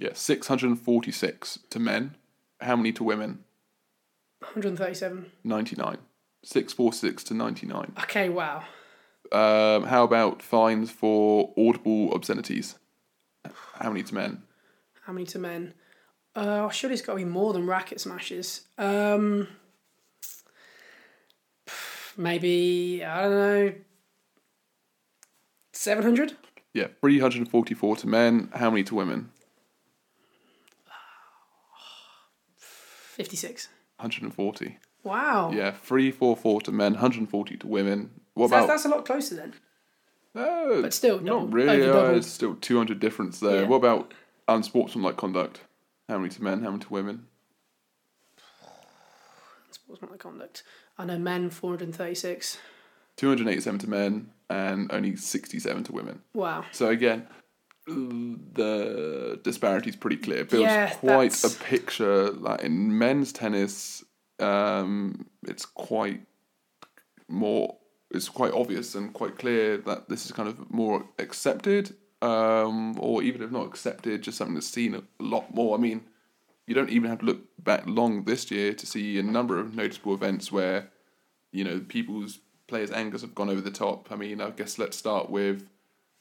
Yeah, 646 to men. How many to women? 137. 99. 646 to 99. Okay, wow. Um, how about fines for audible obscenities? How many to men? How many to men? Uh, surely it's got to be more than racket smashes. Um, (sighs) maybe, I don't know, 700? Yeah, 344 to men. How many to women? (sighs) 56. 140. Wow. Yeah, 344 to men, 140 to women. What So that's, about. that's a lot closer then. No, But still, double- not really. uh. There's still 200 difference there. Yeah. What about unsportsmanlike conduct? How many to men? How many to women? Unsportsmanlike conduct. I know men, 436. 287 to men and only 67 to women. Wow. So again, the disparity is pretty clear. Builds Yeah, quite that's- a picture. Like in men's tennis, um, it's quite more. It's quite obvious and quite clear that this is kind of more accepted, um, or even if not accepted, just something that's seen a lot more. I mean, you don't even have to look back long this year to see a number of noticeable events where, you know, people's players' angers have gone over the top. I mean, I guess let's start with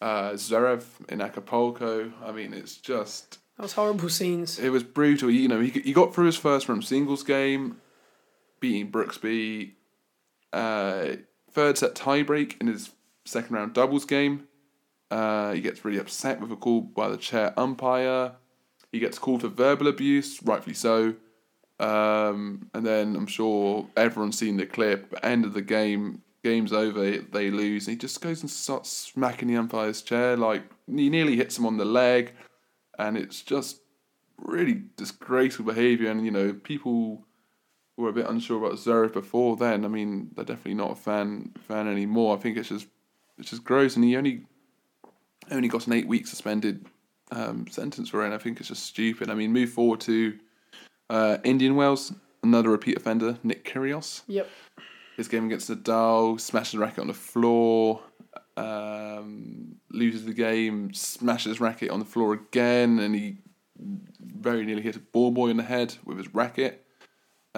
uh, Zverev in Acapulco. I mean, it's just That was horrible scenes. it was brutal. You know, he he got through his first round singles game, beating Brooksby. Uh, third set tiebreak in his second round doubles game. Uh, he gets really upset with a call by the chair umpire. He gets called for verbal abuse, rightfully so. Um, and then I'm sure everyone's seen the clip. End of the game, game's over. They lose. And he just goes and starts smacking the umpire's chair. Like he nearly hits him on the leg, and it's just really disgraceful behaviour. And you know, people were a bit unsure about Zverev before then. I mean, they're definitely not a fan fan anymore. I think it's just it's just gross. And he only only got an eight week suspended um, sentence for it. And I think it's just stupid. I mean, move forward to uh, Indian Wells, another repeat offender, Nick Kyrgios. Yep. His game against Nadal, smashes the racket on the floor, um, loses the game, smashes racket on the floor again, and he very nearly hit a ball boy in the head with his racket.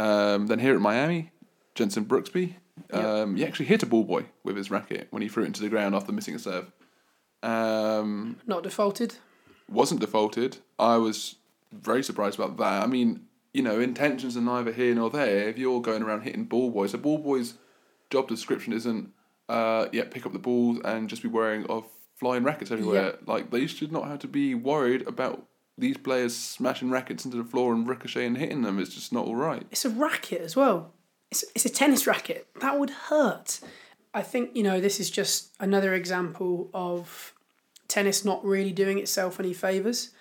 Um, then here at Miami, Jenson Brooksby, um, he actually hit a ball boy with his racket when he threw it into the ground after missing a serve. Um, Not defaulted. wasn't defaulted. I was very surprised about that. I mean, you know, intentions are neither here nor there. If you're going around hitting ball boys, a ball boy's job description isn't, uh, yeah, pick up the balls and just be wearing of flying rackets everywhere. Like they should not have to be worried about these players smashing rackets into the floor and ricocheting and hitting them. It's just not all right. It's a racket as well. It's, it's a tennis racket. That would hurt. I think, you know, this is just another example of tennis not really doing itself any favours.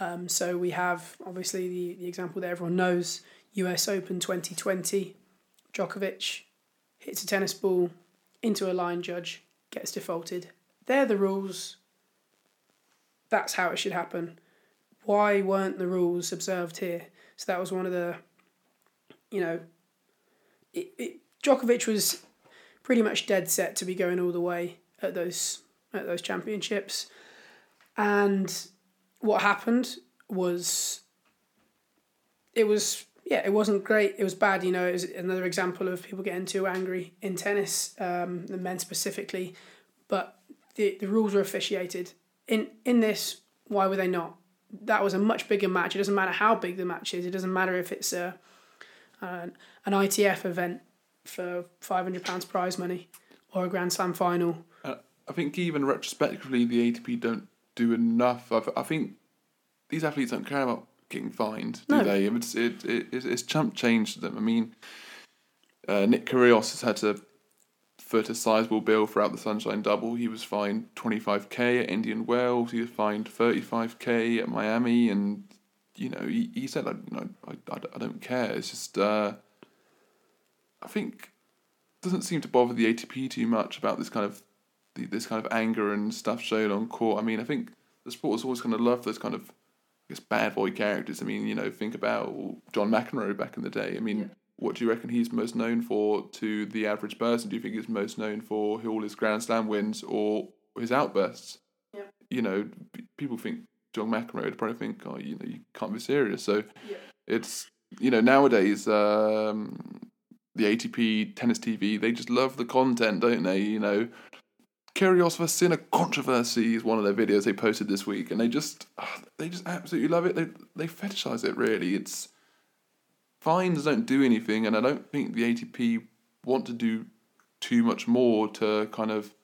Um, so we have obviously the, the example that everyone knows US Open 2020. Djokovic hits a tennis ball into a line judge, gets defaulted. They're the rules. That's how it should happen. Why weren't the rules observed here? So that was one of the, you know, it, it, Djokovic was pretty much dead set to be going all the way at those at those championships, and what happened was it was yeah it wasn't great. It was bad you know it was another example of people getting too angry in tennis um, the men specifically. But the, the rules were officiated. In in this why were they not that was a much bigger match it doesn't matter how big the match is it doesn't matter if it's a an, an ITF event for five hundred pounds prize money or a Grand Slam final Uh, I think even retrospectively, the ATP don't do enough. I, I think these athletes don't care about getting fined, do No. they? It's it, it it's, it's chump change to them. I mean, uh, Nick Kyrgios has had to foot a sizable bill throughout the Sunshine Double. He was fined twenty five k at Indian Wells. He was fined thirty five k at Miami, and you know, he, he said, like, you know, I, I, I don't care. It's just, uh, I think, doesn't seem to bother the ATP too much about this kind of, the, this kind of anger and stuff shown on court. I mean, I think the sport has always kind of loved those kind of, I guess, bad boy characters. I mean, you know, think about John McEnroe back in the day. I mean, Yeah. What do you reckon he's most known for to the average person? Do you think he's most known for all his Grand Slam wins or his outbursts? Yeah. You know, people think John McEnroe would probably think, oh, you know, you can't be serious. So Yeah. it's you know nowadays um, the ATP tennis TV they just love the content, don't they? You know, Kyrgios Sinner controversy is one of their videos they posted this week, and they just ah, they just absolutely love it. They they fetishize it. Really, it's fines don't do anything, and I don't think the ATP want to do too much more to kind of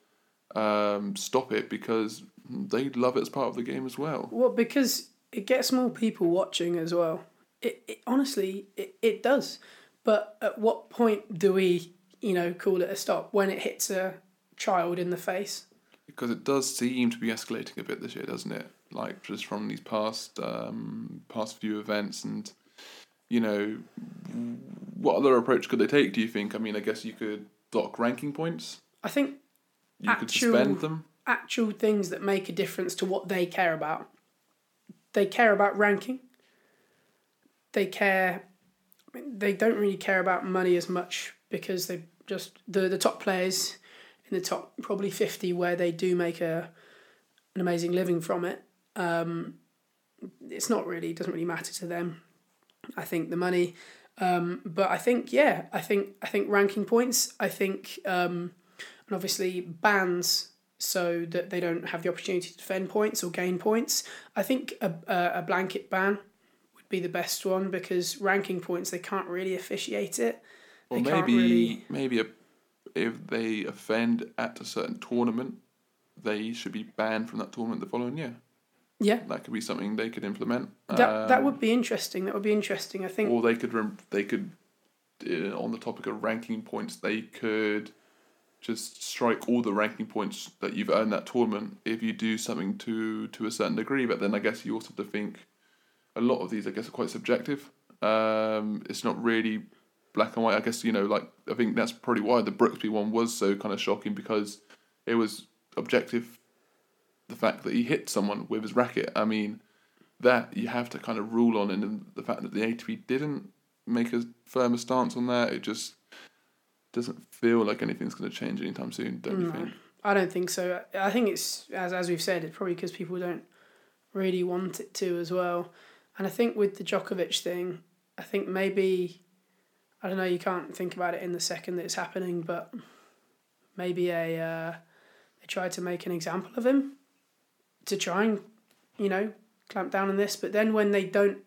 um, stop it because they love it as part of the game as well. Well, because it gets more people watching as well. It, it honestly it, it does. But at what point do we, you know, call it a stop when it hits a child in the face? because it does seem to be escalating a bit this year, doesn't it? Like just from these past um, past few events, and you know, what other approach could they take? Do you think? I mean, I guess you could dock ranking points. I think You could Actual- suspend them. actual things that make a difference to what they care about. They care about ranking. They care. I mean, they don't really care about money as much because they just the the top players in the top probably fifty where they do make a an amazing living from it. Um, it's not really doesn't really matter to them. I think the money, um, but I think yeah, I think I think ranking points. I think um, and obviously bans so that they don't have the opportunity to defend points or gain points. I think a, a, blanket ban would be the best one because ranking points they can't really officiate it. Or maybe really- maybe a, if they offend at a certain tournament, they should be banned from that tournament the following year. Yeah, That could be something they could implement. that that Um, would be interesting. That would be interesting. I think. or they could rem- they could uh, on the topic of ranking points they could just strike all the ranking points that you've earned that tournament if you do something to to a certain degree but then i guess you also have to think a lot of these i guess are quite subjective um it's not really black and white i guess you know like i think that's probably why the brooksby one was so kind of shocking because it was objective the fact that he hit someone with his racket i mean that you have to kind of rule on, and the fact that the ATP didn't make a firmer stance on that, it just doesn't feel like anything's going to change anytime soon, don't you think? I don't think so. I think it's as as we've said, it's probably because people don't really want it to as well. And I think with the Djokovic thing, I think maybe I don't know. You can't think about it in the second that it's happening, but maybe a uh, they tried to make an example of him to try and you know clamp down on this. But then when they don't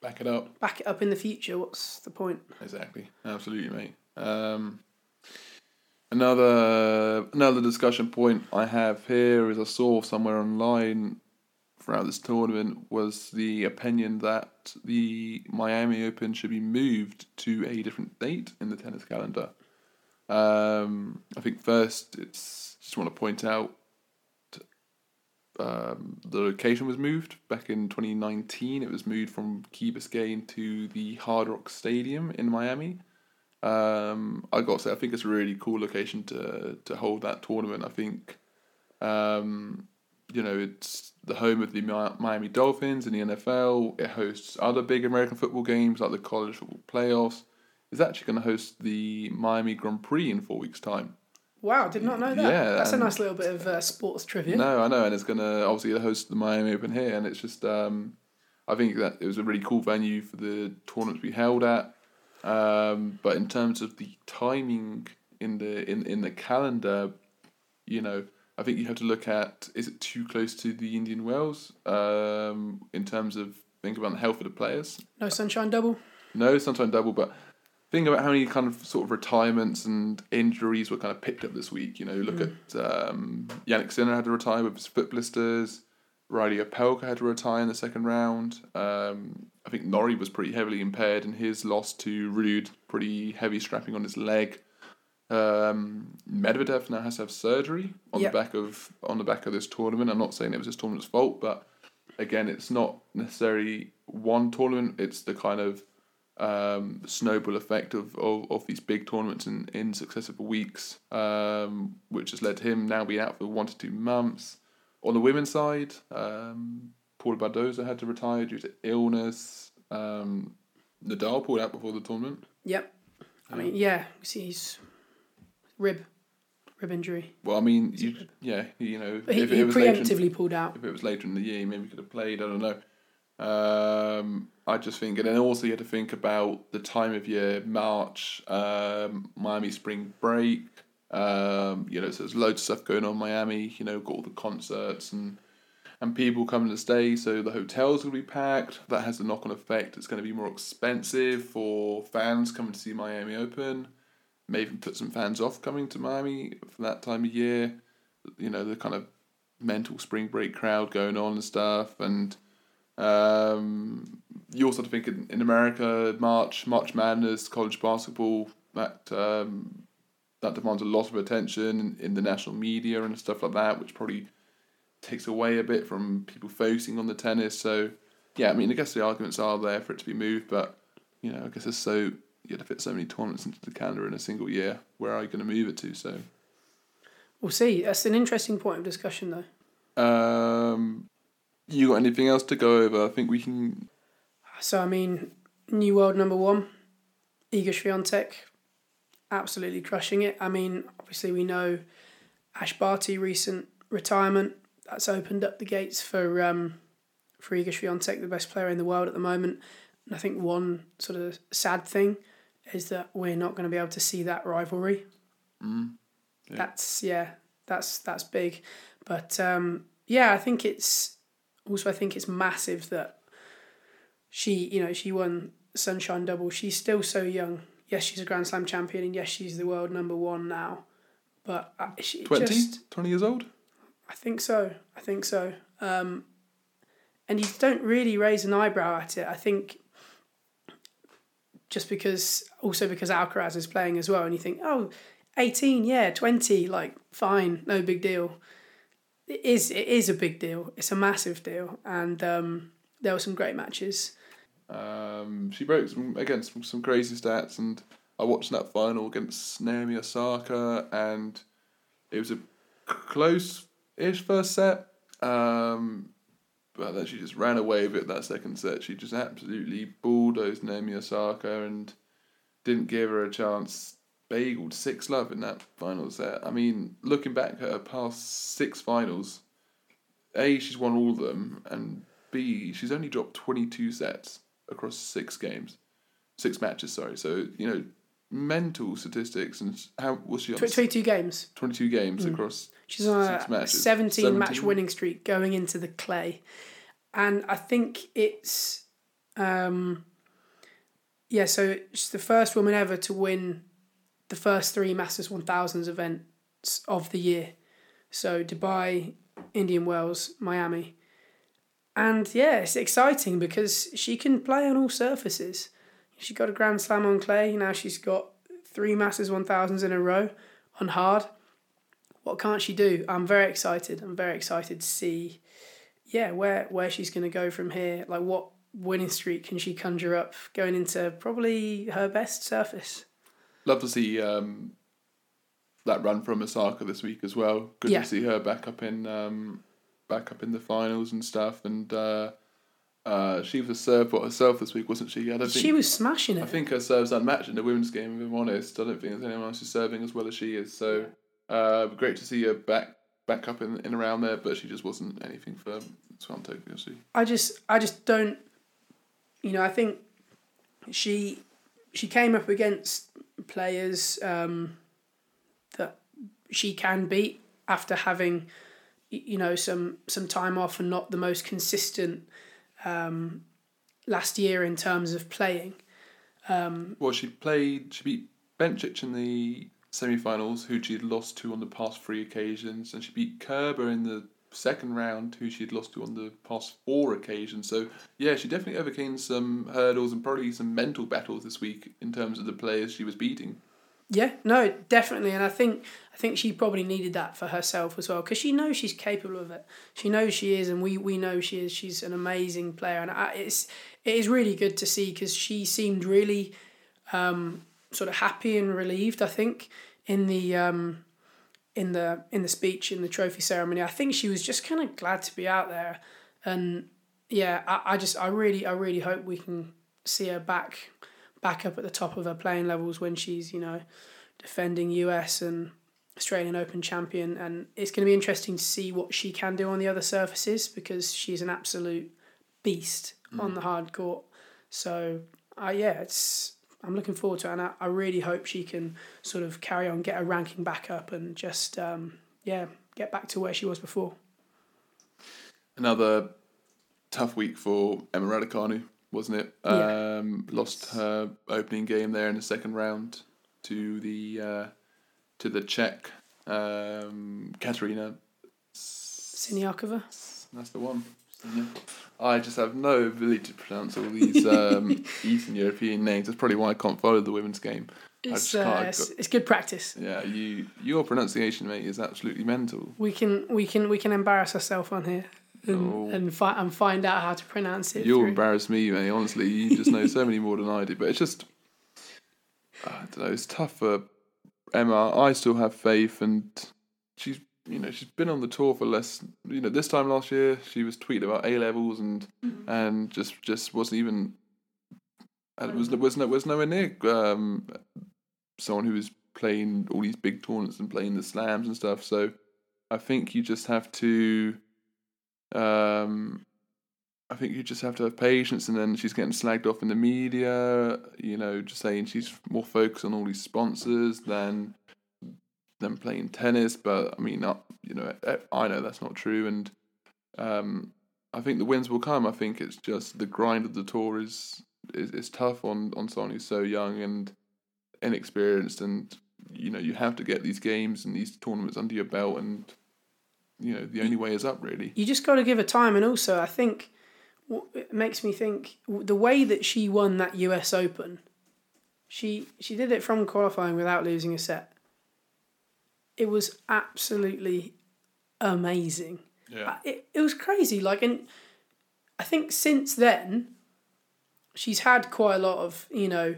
Back it up. back it up in the future, what's the point? Exactly. Absolutely, mate. Um, another another discussion point I have here is I saw somewhere online throughout this tournament was the opinion that the Miami Open should be moved to a different date in the tennis calendar. Um, I think first it's just want to point out um, the location was moved back in 2019. It was moved from Key Biscayne to the Hard Rock Stadium in Miami. Um, I got to say, I think it's a really cool location to to hold that tournament. I think, um, you know, it's the home of the Miami Dolphins in the NFL. It hosts other big American football games like the college football playoffs. It's actually going to host the Miami Grand Prix in four weeks' time. Wow, did not know that. Yeah, That's a nice little bit of uh, sports trivia. No, I know, and it's gonna obviously host the Miami Open here, and it's just um, I think that it was a really cool venue for the tournament to be held at. Um, but in terms of the timing in the in in the calendar, you know, I think you have to look at is it too close to the Indian Wells um, in terms of think about the health of the players. No sunshine double. No, sunshine double, but think about how many kind of sort of retirements and injuries were kind of picked up this week. You know, look at um, Jannik Sinner had to retire with his foot blisters. Reilly Opelka had to retire in the second round. Um, I think Norrie was pretty heavily impaired in his loss to Ruud, pretty heavy strapping on his leg. Um, Medvedev now has to have surgery on Yep. the back of on the back of this tournament. I'm not saying it was this tournament's fault, but again, it's not necessarily one tournament. It's the kind of um, snowball effect of, of, of these big tournaments in, in successive weeks, um, which has led him now being out for one to two months. On the women's side, um, Paula Badosa had to retire due to illness. Um, Nadal pulled out before the tournament. Yep. I mean, yeah, see, he's rib, rib injury. Well, I mean, you, yeah, you know, But he, if he it was later in- preemptively pulled out. if it was later in the year, maybe could have played. I don't know. Um, I just think, and then also you had to think about the time of year, March, um, Miami spring break. Um, you know, so there's loads of stuff going on in Miami. You know, got all the concerts and and people coming to stay, so the hotels will be packed. That has a knock on effect. It's going to be more expensive for fans coming to see Miami Open. May even put some fans off coming to Miami for that time of year. You know, the kind of mental spring break crowd going on and stuff. And um, you also have to think in, in America, March, March Madness, college basketball, that um, that demands a lot of attention in, in the national media and stuff like that, which probably takes away a bit from people focusing on the tennis. So, yeah, I mean, I guess the arguments are there for it to be moved, but, you know, I guess it's so, you have to fit so many tournaments into the calendar in a single year. Where are you going to move it to? So, We'll see. That's an interesting point of discussion, though. um, you got anything else to go over? I think we can. So I mean, new world number one, Iga Swiatek, absolutely crushing it. I mean, obviously we know Ash Barty recent retirement. That's opened up the gates for um, for Iga Swiatek, the best player in the world at the moment. And I think one sort of sad thing is that we're not going to be able to see that rivalry. Mm, yeah. That's yeah, that's that's big. But um, yeah, I think it's also I think it's massive that she you know she won Sunshine Double. She's still so young. Yes, she's a Grand Slam champion, and yes, she's the world number one now. But uh, she 20? just 20 years old? I think so. I think so. Um, and you don't really raise an eyebrow at it. I think just because, also because Alcaraz is playing as well, and you think, oh, 18, yeah, 20, like, fine, no big deal. It is, it is a big deal. It's a massive deal. And um, there were some great matches. Um, she broke some against some, crazy stats, and I watched that final against Naomi Osaka, and it was a close-ish first set. Um, but then she just ran away with it that second set. She just absolutely bulldozed Naomi Osaka and didn't give her a chance. Bageled six love in that final set. I mean, looking back at her past six finals, A, she's won all of them, and B, she's only dropped 22 sets across six games, six matches. Sorry, so you know, mental statistics and how was she on? 22 games. Twenty-two games across. She's on a matches. 17, match winning streak going into the clay. And I think it's, um, yeah, so she's the first woman ever to win the first three Masters 1000s events of the year. So Dubai, Indian Wells, Miami. And yeah, it's exciting because she can play on all surfaces. She got a Grand Slam on clay. Now she's got three Masters 1000s in a row on hard what can't she do? I'm very excited. I'm very excited to see, yeah, where where she's going to go from here. Like what winning streak can she conjure up going into probably her best surface? Love to see um, that run from Osaka this week as well. Good Yeah. to see her back up in um, back up in the finals and stuff. And uh, uh, she was a serve for herself this week, wasn't she? I don't think She was smashing it. I think her serve's unmatched in the women's game. If I'm honest, I don't think there's anyone else who's serving as well as she is. So uh, great to see her back back up in, in around there, but she just wasn't anything for Swiatek, obviously. I just I just don't you know, I think she she came up against players um, that she can beat after having you know some some time off and not the most consistent um, last year in terms of playing. Um, Well, she played. She beat Bencic in the semi-finals, who she'd lost to on the past three occasions, and she beat Kerber in the second round, who she'd lost to on the past four occasions. So yeah, she definitely overcame some hurdles and probably some mental battles this week in terms of the players she was beating. Yeah, no, definitely, and I think I think she probably needed that for herself as well because she knows she's capable of it. She knows she is, and we we know she is. She's an amazing player, and I, it's it is really good to see because she seemed really um, sort of happy and relieved. I think in the um, in the in the speech in the trophy ceremony, I think she was just kind of glad to be out there, and yeah, I, I just I really I really hope we can see her back back up at the top of her playing levels when she's you know defending US and Australian Open champion, and it's going to be interesting to see what she can do on the other surfaces because she's an absolute beast mm. on the hard court. So, uh, yeah, it's I'm looking forward to it, and I, I really hope she can sort of carry on, get her ranking back up, and just um, yeah, get back to where she was before. Another tough week for Emma Raducanu wasn't it? Yeah. Um, lost her opening game there in the second round to the uh, to the Czech um, Katerina Siniakova. That's the one. I just have no ability to pronounce all these um, (laughs) Eastern European names. That's probably why I can't follow the women's game. It's, uh, it's, it's, good practice. Yeah, you your pronunciation, mate, is absolutely mental. We can we can we can embarrass ourselves on here and, oh. and, fi- and find out how to pronounce it. You'll through. embarrass me, mate. Honestly, you just know so many more than I do. But it's just, I don't know. It's tough for Emma. I still have faith, and she's you know she's been on the tour for less. You know, this time last year she was tweeting about A levels and mm-hmm. and just just wasn't even. And it was was no was nowhere near um, someone who was playing all these big tournaments and playing the slams and stuff. So I think you just have to um, I think you just have to have patience, and then she's getting slagged off in the media. You know, just saying she's more focused on all these sponsors than than playing tennis. But I mean, not you know, I know that's not true, and um, I think the wins will come. I think it's just the grind of the tour is is, is tough on on someone who's so young and inexperienced, and you know, you have to get these games and these tournaments under your belt and you know the only way is up really. You just got to give her time, and also I think it makes me think the way that she won that U.S. Open, she she did it from qualifying without losing a set. It was absolutely amazing. Yeah, uh, it it was crazy. Like, and I think since then, she's had quite a lot of you know.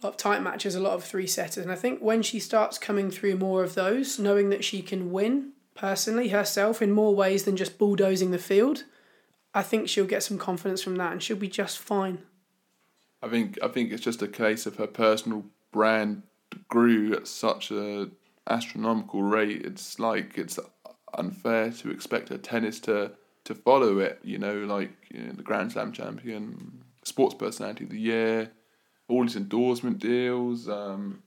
A lot of tight matches, a lot of three setters, and I think when she starts coming through more of those, knowing that she can win, personally herself in more ways than just bulldozing the field, I think she'll get some confidence from that and she'll be just fine. I think I think it's just a case of her personal brand grew at such a astronomical rate. It's like it's unfair to expect a tennis to to follow it. You know, like you know, the Grand Slam champion, sports personality of the year, all these endorsement deals. Um,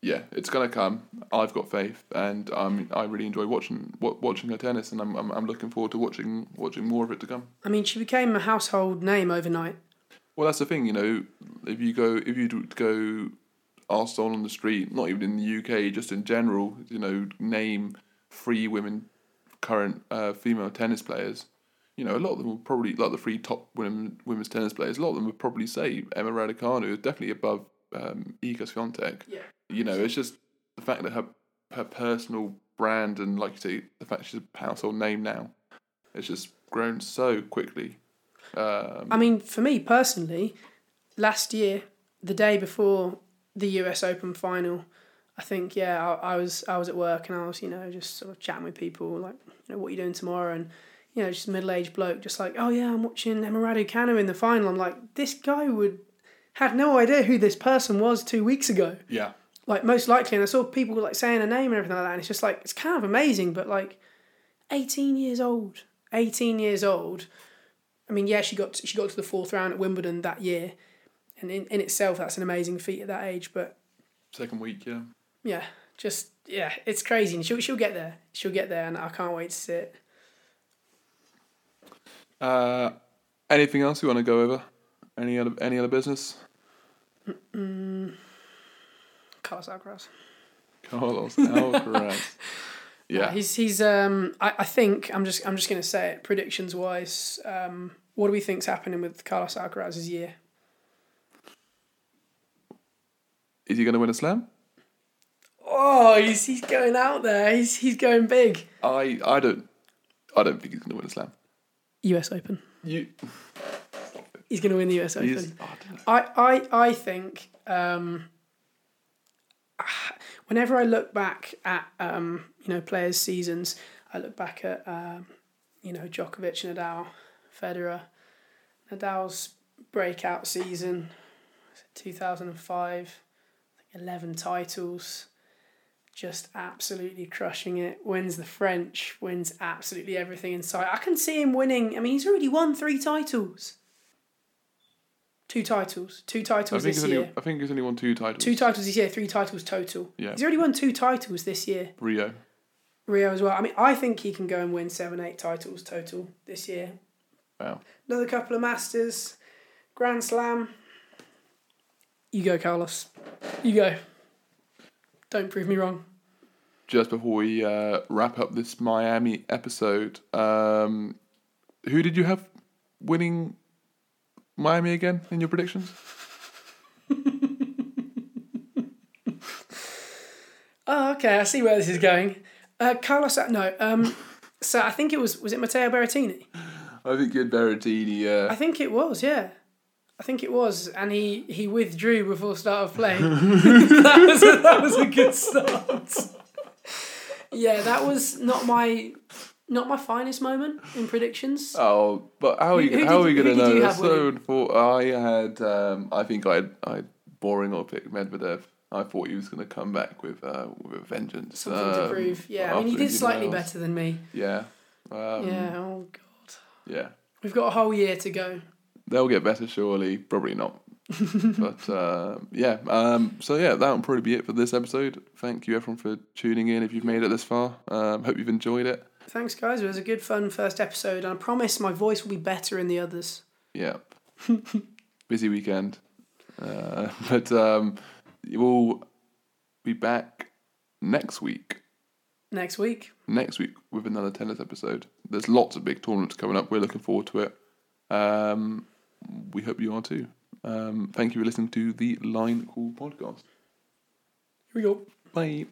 yeah, it's gonna come. I've got faith, and um, I really enjoy watching watching her tennis, and I'm, I'm I'm looking forward to watching watching more of it to come. I mean, she became a household name overnight. Well, that's the thing, you know. If you go, if you go, ask someone on the street, not even in the UK, just in general, you know, name three women, current uh, female tennis players. You know, a lot of them will probably like the three top women women's tennis players. A lot of them would probably say Emma Raducanu is definitely above um, Iga Swiatek. Yeah you know, it's just the fact that her her personal brand and like you say, the fact she's a household name now, it's just grown so quickly. Um, I mean, for me personally, last year, the day before the US Open final, I think yeah, I, I was I was at work and I was you know just sort of chatting with people like you know what are you doing tomorrow and you know just a middle aged bloke just like oh yeah I'm watching Emma Raducanu in the final. I'm like this guy would had no idea who this person was two weeks ago. Yeah like most likely, and I saw people like saying a name and everything like that, and it's just like it's kind of amazing, but like, eighteen years old, eighteen years old. I mean, yeah, she got she got to the fourth round at Wimbledon that year, and in, in itself that's an amazing feat at that age. But second week, yeah, yeah, just yeah, it's crazy, and she'll she'll get there, she'll get there, and I can't wait to see it. Uh, anything else you want to go over? Any other any other business? Mm-mm. Carlos Alcaraz. Carlos (laughs) Alcaraz. yeah. he's he's um I, I think I'm just I'm just gonna say it, predictions wise, um what do we think's happening with Carlos Alcaraz's year? Is he gonna win a slam? Oh, he's he's going out there. He's he's going big. I I don't I don't think he's going to win a slam. U.S. Open. You He's going to win the U.S. Open. he's, I. I, I, I think um, whenever I look back at um, you know players' seasons, I look back at um, you know Djokovic, and Nadal, Federer, Nadal's breakout season, two thousand and five, eleven titles, just absolutely crushing it. Wins the French, wins absolutely everything in sight. I can see him winning. I mean, he's already won three titles. Two titles, two I titles think this year. only I think he's only won two titles. Two titles this year, three titles total. Yeah. He's already won two titles this year. Rio. Rio as well. I mean, I think he can go and win seven, eight titles total this year. Wow. Another couple of Masters, Grand Slam. You go, Carlos. You go. Don't prove me wrong. Just before we uh, wrap up this Miami episode, um, who did you have winning Miami again in your predictions? (laughs) Oh, okay. I see where this is going. Uh, Carlos, no. Um, so I think it was was it Matteo Berrettini? I think you had Berrettini. Uh, I think it was, yeah. I think it was, and he, he withdrew before start of play. (laughs) (laughs) that was a, that was a good start. yeah, that was not my not my finest moment in predictions. Oh, but how are Who- you? who how did are you you- going who to did know? you That's have so winning? I had. Um, I think I I boring old pick Medvedev. I thought he was going to come back with uh, with a vengeance. Something to um, prove. Yeah, I mean, he did slightly Wells. better than me. Yeah. Um, yeah. Oh god, Yeah. we've got a whole year to go. They'll get better, surely. Probably not. (laughs) but uh, yeah. Um, so yeah, that will probably be it for this episode. Thank you everyone for tuning in. If you've made it this far, um, hope you've enjoyed it. Thanks, guys. It was a good, fun first episode, and I promise my voice will be better in the others. Yeah. (laughs) Busy weekend. Uh, (laughs) but um, we'll be back next week. Next week. Next week with another tennis episode. There's lots of big tournaments coming up. We're looking forward to it. Um, we hope you are too. Um, thank you for listening to the Line Call podcast. Here we go. Bye.